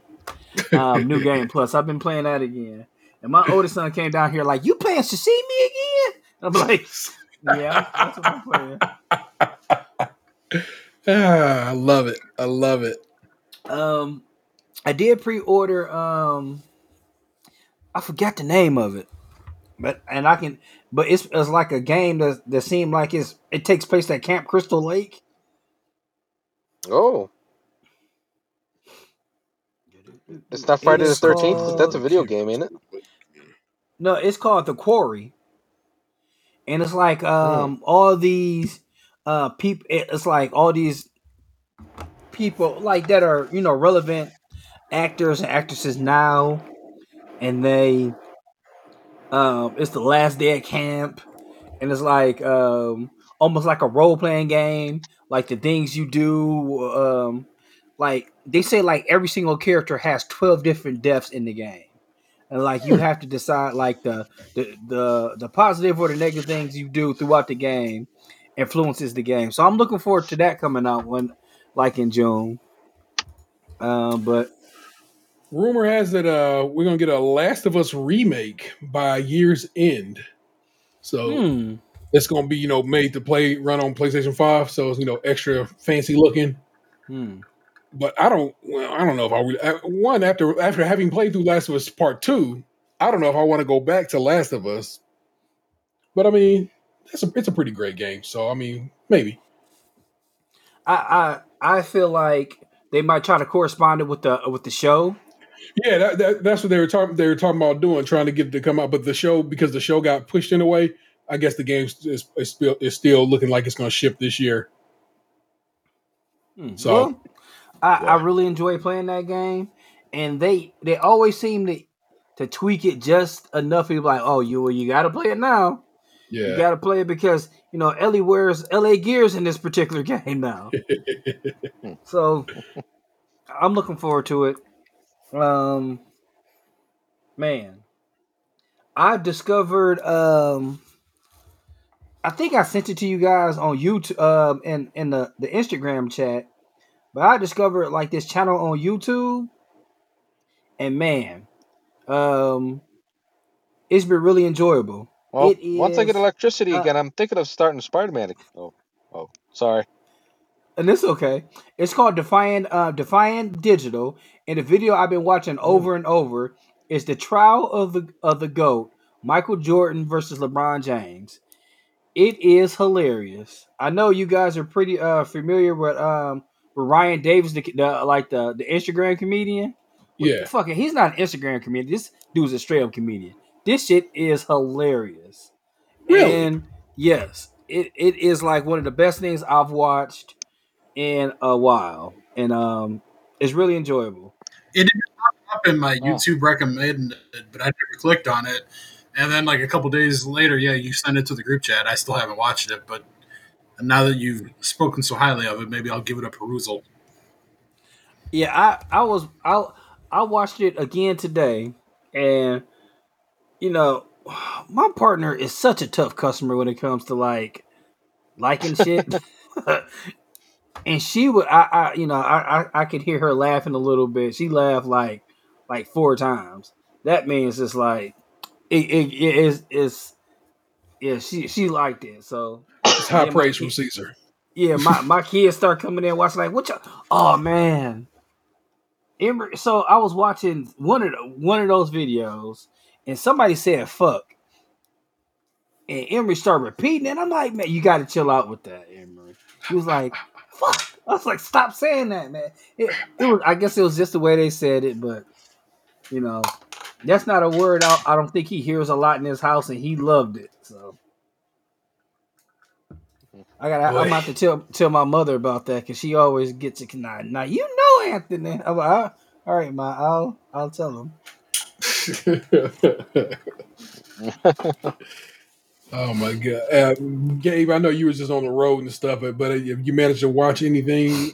um, new game plus. I've been playing that again. And my oldest son came down here like, "You playing me again?" I'm like, "Yeah, that's what I'm playing." Ah, I love it. I love it. Um, I did pre-order. Um, I forgot the name of it, but and I can. But it's it's like a game that that seemed like it's it takes place at Camp Crystal Lake. Oh. It's not Friday It the thirteenth. That's a video game, ain't it? No, it's called the Quarry, and it's like um all these uh people it's like all these people like that are you know relevant actors and actresses now. And they um it's the last day at camp. And it's like um almost like a role-playing game. Like the things you do um like they say like every single character has 12 different deaths in the game and like you have to decide like the the the, the positive or the negative things you do throughout the game influences the game so i'm looking forward to that coming out when like in june um but Rumor has it uh we're gonna get a Last of Us remake by year's end. So hmm, it's gonna be, you know, made to play run on PlayStation 5, so it's you know extra fancy looking. hmm. But I don't well, I don't know if I would uh, one after after having played through Last of Us Part Two, I don't know if I want to go back to Last of Us. But I mean, it's a it's a pretty great game. So I mean, maybe. I, I I feel like they might try to correspond it with the with the show. Yeah, that, that that's what they were talking. They were talking about doing, trying to get it to come out. But the show, because the show got pushed in a way, I guess the game is, is still is still looking like it's going to ship this year. Hmm. So- Well, I, I really enjoy playing that game, and they they always seem to to tweak it just enough. People like, oh, you well, you got to play it now. Yeah. You got to play it because you know Ellie wears LA gears in this particular game now. so I'm looking forward to it. Um, man, I discovered. Um, I think I sent it to you guys on YouTube. Um, in in the the Instagram chat. But I discovered like this channel on YouTube, and man, um, it's been really enjoyable. Well, It once I get electricity uh, again, I'm thinking of starting Spider-Man. Oh, oh, sorry. and it's okay. It's called Defiant uh Defiant Digital, and the video I've been watching over and over is the trial of the of the goat, Michael Jordan versus LeBron James. It is hilarious. I know you guys are pretty uh familiar with um with Ryan Davis, the, the like the the Instagram comedian. yeah. Fucking, he's not an Instagram comedian. This dude's a straight up comedian. This shit is hilarious. Really? And yes, it, it is like one of the best things I've watched in a while. And um it's really enjoyable. It didn't pop up in my Oh. YouTube recommended, but I never clicked on it. And then, like a couple days later, yeah, you sent it to the group chat. I still haven't watched it, but now that you've spoken so highly of it, maybe I'll give it a perusal. Yeah, I I was I I watched it again today and you know, my partner is such a tough customer when it comes to like liking shit. and she would I, I you know, I, I I could hear her laughing a little bit. She laughed like like four times. That means it's like it, it, it is is yeah, she she liked it. So It's high Yeah, praise from Caesar. yeah, my, my kids start coming in watching like what you oh man. Emery, so I was watching one of the, one of those videos and somebody said fuck. And Emery started repeating it. I'm like, man, you gotta chill out with that, Emery. He was like, fuck. I was like, stop saying that, man. It, it was I guess it was just the way they said it, but you know, that's not a word I, I don't think he hears a lot in his house and he loved it. So I got. I'm about to tell tell my mother about that because she always gets it. Now, now you know Anthony. I'm like, "Ah, all right, ma. I'll I'll tell him. oh my god, uh, Gabe! I know you were just on the road and stuff, but but have you managed to watch anything?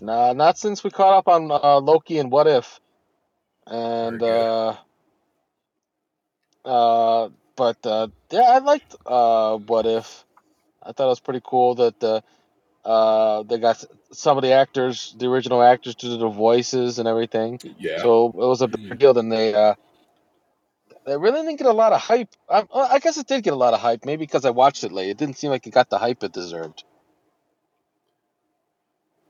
Nah, not since we caught up on uh, Loki and What If, and uh, uh, but uh, yeah, I liked uh, What If. I thought it was pretty cool that uh, uh, they got some of the actors, the original actors, to do the voices and everything. Yeah, So it was a big Mm. deal. Then they uh, they really didn't get a lot of hype. I, I guess it did get a lot of hype, maybe because I watched it late. It didn't seem like it got the hype it deserved.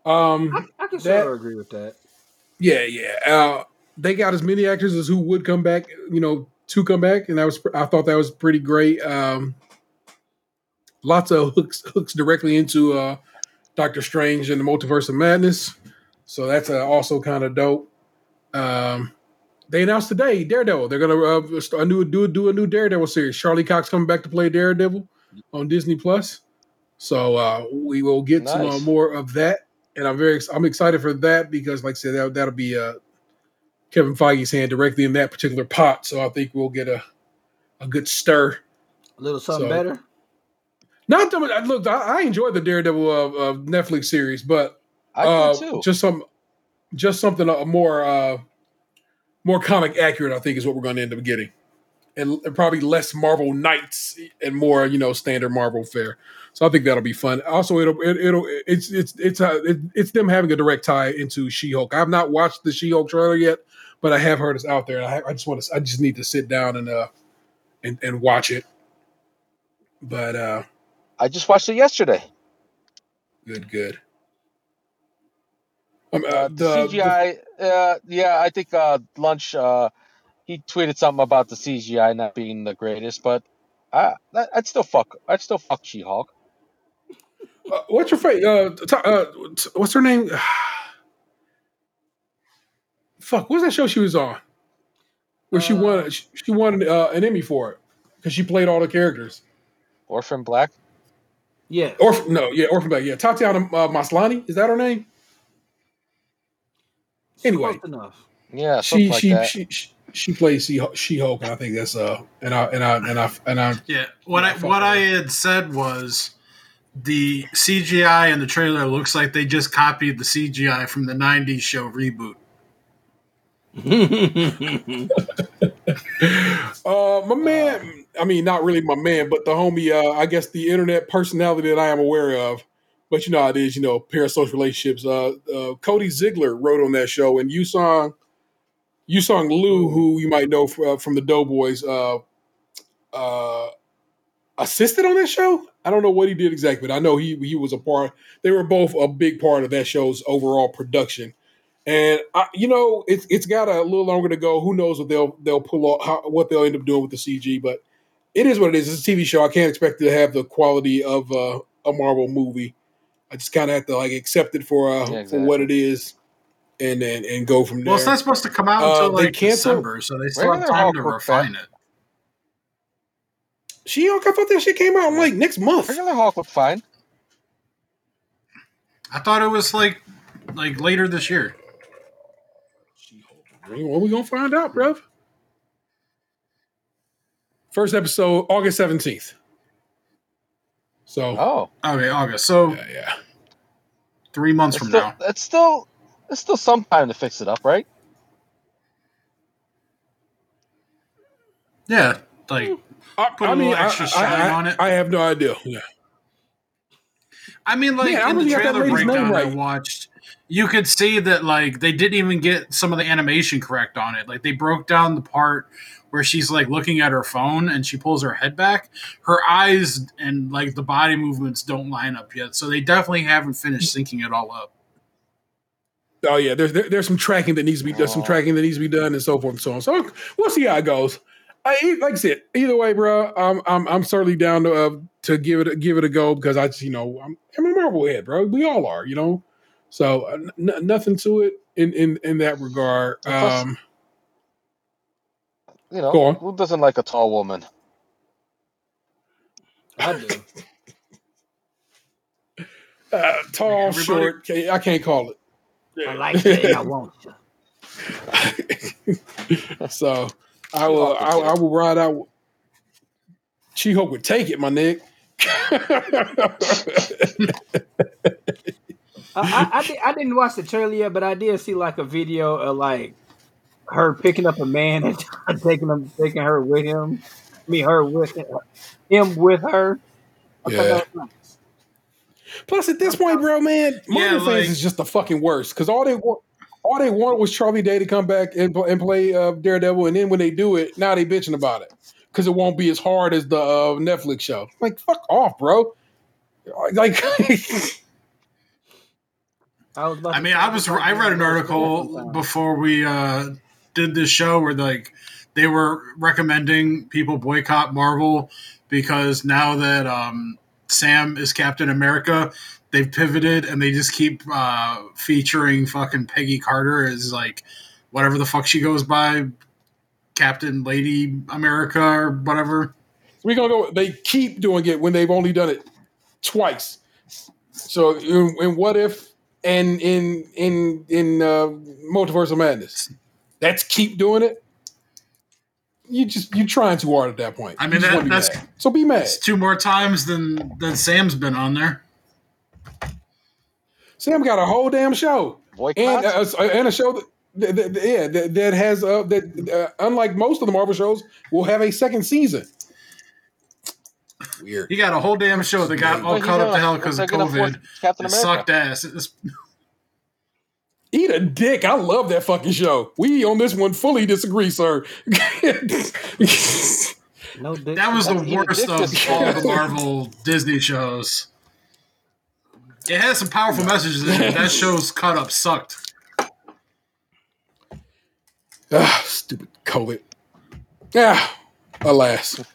um, I, I can That- sort of agree with that. yeah, yeah. Uh, they got as many actors as who would come back, you know, to come back, and that was I thought that was pretty great. Um, lots of hooks hooks directly into uh, Doctor Strange and the Multiverse of Madness, so that's uh, also kind of dope. Um, they announced today Daredevil. They're gonna uh, a new do do a new Daredevil series. Charlie Cox coming back to play Daredevil. on Disney Plus. So uh, we will get some uh, more of that, and I'm very I'm excited for that because, like I said, that, that'll be uh, Kevin Feige's hand directly in that particular pot. So I think we'll get a a good stir. A little something So- better. Not that Look, I, I enjoyed the Daredevil uh, uh, Netflix series, but I uh, just some, just something uh, more, uh, more comic accurate. I think is what we're going to end up getting, and, and probably less Marvel Knights and more, you know, standard Marvel fare. So I think that'll be fun. Also, it'll it, it'll it's it's it's uh, it, it's them having a direct tie into She Hulk. I have not watched the She Hulk trailer yet, but I have heard it's out there. And I, I just want to I just need to sit down and uh and and watch it. But uh I just watched it yesterday. good, good. Um, uh, Uh, the, the CGI, uh, yeah, I think uh, lunch. Uh, he tweeted something about the CGI not being the greatest, but I, I- I'd still fuck. I'd still fuck She-Hulk. Uh, what's your face? Uh, t- uh, t- what's her name? Fuck, what was that show she was on? Where she Uh, won? She, she won uh, an Emmy for it because she played all the characters. Orphan Black. Yeah. Orph no, yeah, Orphan Black. Yeah, Tatiana uh, Maslany is that her name? Anyway, Close enough. Yeah, she like she, that. she she she plays she she Hulk, and I think that's uh, and I and I and I and I Yeah, what Yeah, I what I had said was the CGI in the trailer looks like they just copied the CGI from the '90s show reboot. Uh, my man. I mean, not really my man, but the homie. Uh, I guess the internet personality that I am aware of. But you know how it is. You know, parasocial relationships. Uh, uh, Cody Ziegler wrote on that show, and Yusong, Yusong Liu, who you might know from, uh, from the Doughboys, uh, assisted on that show. I don't know what he did exactly, but I know he he was a part. They were both a big part of that show's overall production. And I, you know, it's it's got a little longer to go. Who knows what they'll they'll pull off, how, what they'll end up doing with the CG. But it is what it is. It's a TV show. I can't expect it to have the quality of uh, a Marvel movie. I just kind of have to like accept it for uh, Yeah, for what it is, and and and go from there. Well, it's not supposed to come out Uh, until they like December, so they still have time to look refine it. She Hulk. I thought that shit came out like next month. Regular Hulk looked fine. I thought it was like like later this year. Well, we gonna find out, bro. First episode, August seventeenth. So Oh, Okay, August. So yeah, yeah. three months it's from still, now. it's still, it's still some time to fix it up, right? Yeah, like hmm. I, Put a little extra shine I, on it. I have no idea. Yeah. I mean, like Yeah, I in the really got that trailer lady's name breakdown I right. watched, you could see that like they didn't even get some of the animation correct on it. Like they broke down the part where she's like looking at her phone and she pulls her head back. Her eyes and like the body movements don't line up yet, so they definitely haven't finished syncing it all up. Oh yeah, there's there, there's some tracking that needs to be there's some tracking that needs to be done and so forth and so on. So we'll see how it goes. I, e, like I said, either way, bro, I'm I'm I'm certainly down to uh, to give it give it a go because I just you know I'm I'm a Marvel head, bro. We all are, you know. So uh, n- nothing to it in in in that regard. Plus- Um, You know, Go on. who doesn't like a tall woman? I do. uh, tall, Everybody- short. I can't call it. I like it. I want you. so I will I, I will ride out. She Hulk would take it, my nigga. I, I, I, I didn't watch the trailer yet, but I did see like a video of like her picking up a man and taking him, taking her with him. I mean, her with him with her. I Yeah. nice. Plus, at this point, bro, man, Marvel Yeah, fans like- is just the fucking worst because all they want, all they want was Charlie Day to come back and, and play uh, Daredevil, and then when they do it, now they bitching about it because it won't be as hard as the uh, Netflix show. Like, fuck off, bro. Like, I was. About I mean, I was I read an article before we uh, did this show where like they were recommending people boycott Marvel because now that um, Sam is Captain America, they've pivoted and they just keep uh, featuring fucking Peggy Carter as like whatever the fuck she goes by, Captain Lady America or whatever. We're gonna go. They keep doing it when they've only done it twice. So, in, in what if and in in in uh, Multiverse of Madness, that's keep doing it. You just you're trying too hard at that point. I mean, that- wanna be that's- mad. so be mad. It's two more times than than Sam's been on there. Sam got a whole damn show Boycott. and uh, and a show that. that- that- yeah, that, that has uh, that uh, unlike most of the Marvel shows, will have a second season. Weird. He got a whole damn show that got all What he caught up doing? to hell because of gonna force COVID. Captain It America. sucked ass. It's- Eat a dick. I love that fucking show. We on this one fully disagree, sir. No dick. that was the That's even worst of all the Marvel Disney shows. It has some powerful messages in it. That show's cut up sucked. ah, stupid COVID. Ah, alas.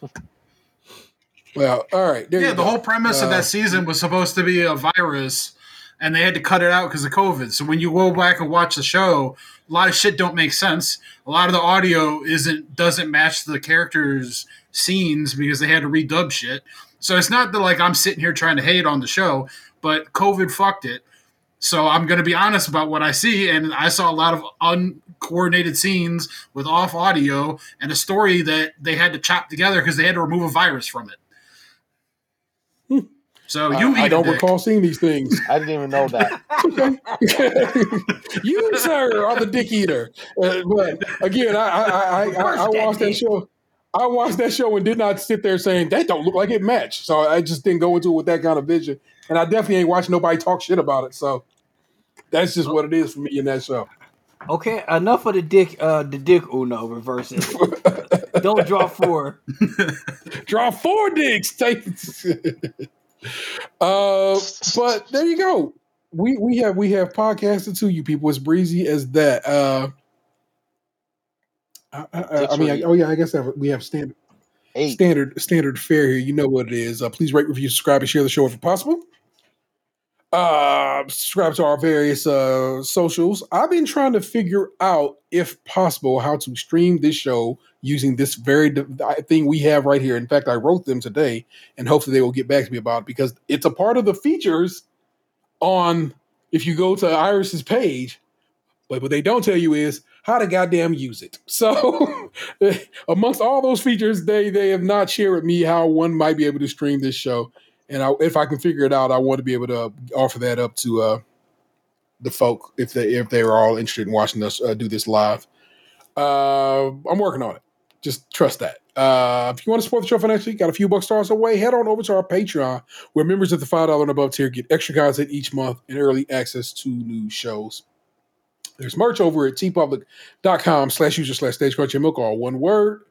Well, all right. There Yeah, the go. whole premise of Uh, that season was supposed to be a virus, and they had to cut it out because of COVID. So when you go back and watch the show, a lot of shit don't make sense. A lot of the audio isn't doesn't match the characters' scenes because they had to redub shit. So it's not that like I'm sitting here trying to hate on the show, but COVID fucked it. So I'm going to be honest about what I see, and I saw a lot of uncoordinated scenes with off audio and a story that they had to chop together because they had to remove a virus from it. So you I, I don't a dick. recall seeing these things. I didn't even know that. you, sir, are the dick eater. Uh, but again, I I, I, I, I watched that show. I watched that show and did not sit there saying that don't look like it matched. So I just didn't go into it with that kind of vision. And I definitely ain't watching nobody talk shit about it. So that's just what it is for me in that show. Okay, enough of the dick. Uh, the dick Uno reversing. Don't draw four. Draw four dicks. Take. uh, but there you go. We we have we have podcasted to you people as breezy as that. Uh, I, I, I mean, I, oh yeah, I guess that we have standard Eight. standard standard fare here. You know what it is. Uh, please rate, review, subscribe, and share the show if possible. Uh, subscribe to our various uh, socials. I've been trying to figure out, if possible, how to stream this show using this very thing we have right here. In fact, I wrote them today, and hopefully they will get back to me about it because it's a part of the features on. If you go to Iris's page, but what they don't tell you is how to goddamn use it. So, amongst all those features, they they have not shared with me how one might be able to stream this show. And I, if I can figure it out, I want to be able to offer that up to uh, the folk if they if they are all interested in watching us uh, do this live. Uh, I'm working on it. Just trust that. Uh, if you want to support the show financially, got a few bucks stars away, head on over to our Patreon, where members of the five dollar and above tier get extra content each month and early access to new shows. There's merch over at teepublic.com slash user slash stays krunchy in milk, all one word.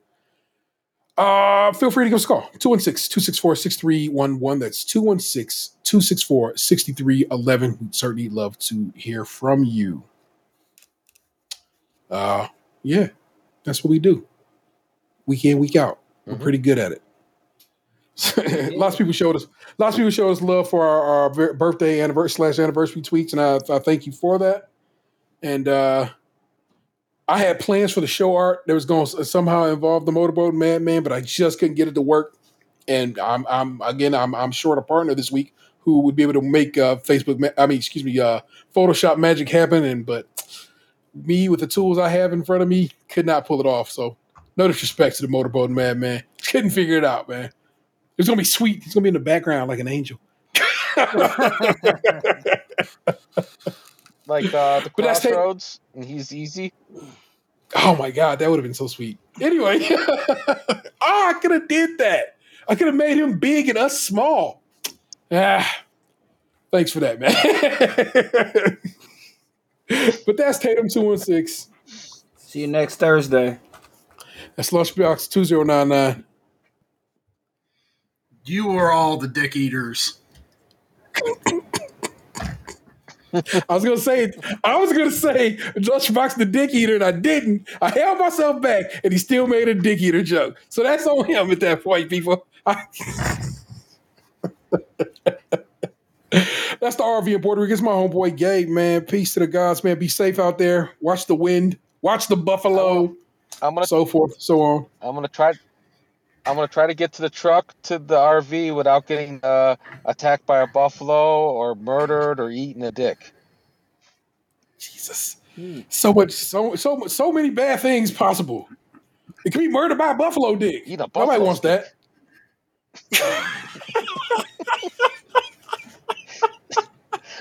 Uh, feel free to give us a call. 216-264-6311. That's 216-264-6311. We'd certainly love to hear from you. Uh, yeah, that's what we do. Week in, week out. We're Mhm. pretty good at it. lots of people showed us lots of people showed us love for our, our birthday anniversary slash anniversary tweets, and I, I thank you for that. And uh I had plans for the show art that was going to somehow involve the motorboat madman, but I just couldn't get it to work. And I'm, I'm again, I'm, I'm short a partner this week who would be able to make uh, Facebook, ma- I mean, excuse me, uh, Photoshop magic happen. And but me with the tools I have in front of me could not pull it off. So no disrespect to the motorboat madman, couldn't figure it out, man. It's gonna be sweet. It's gonna be in the background like an angel. Like uh, the But that's crossroads, and he's easy. Oh my god, that would have been so sweet. Anyway, oh, I could have did that. I could have made him big and us small. Ah, thanks for that, man. but that's Tatum two one six. See you next Thursday. That's Lunchbox two zero nine nine. You are all the dick eaters. I was gonna say, I was gonna say Lunchbox the dick eater, and I didn't. I held myself back, and he still made a dick eater joke. So that's on him at that point, people. I- that's the RV in Puerto Rico. It's my homeboy Gabe, man. Peace to the gods, man. Be safe out there. Watch the wind. Watch the buffalo. I'm gonna So forth, so on. I'm gonna try I'm gonna try to get to the truck to the RV without getting uh, attacked by a buffalo or murdered or eaten a dick. Jesus. Hmm. So much, so so so many bad things possible. It could be murdered by a buffalo dick. Eat a Nobody buffalo wants that.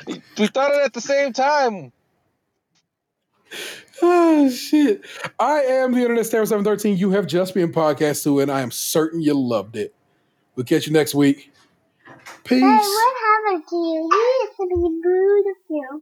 We thought it at the same time. Oh shit! I am the Internet Seven Thirteen. You have just been podcast to, and I am certain you loved it. We'll catch you next week. Peace. Hey, what happened to you? You used to be beautiful.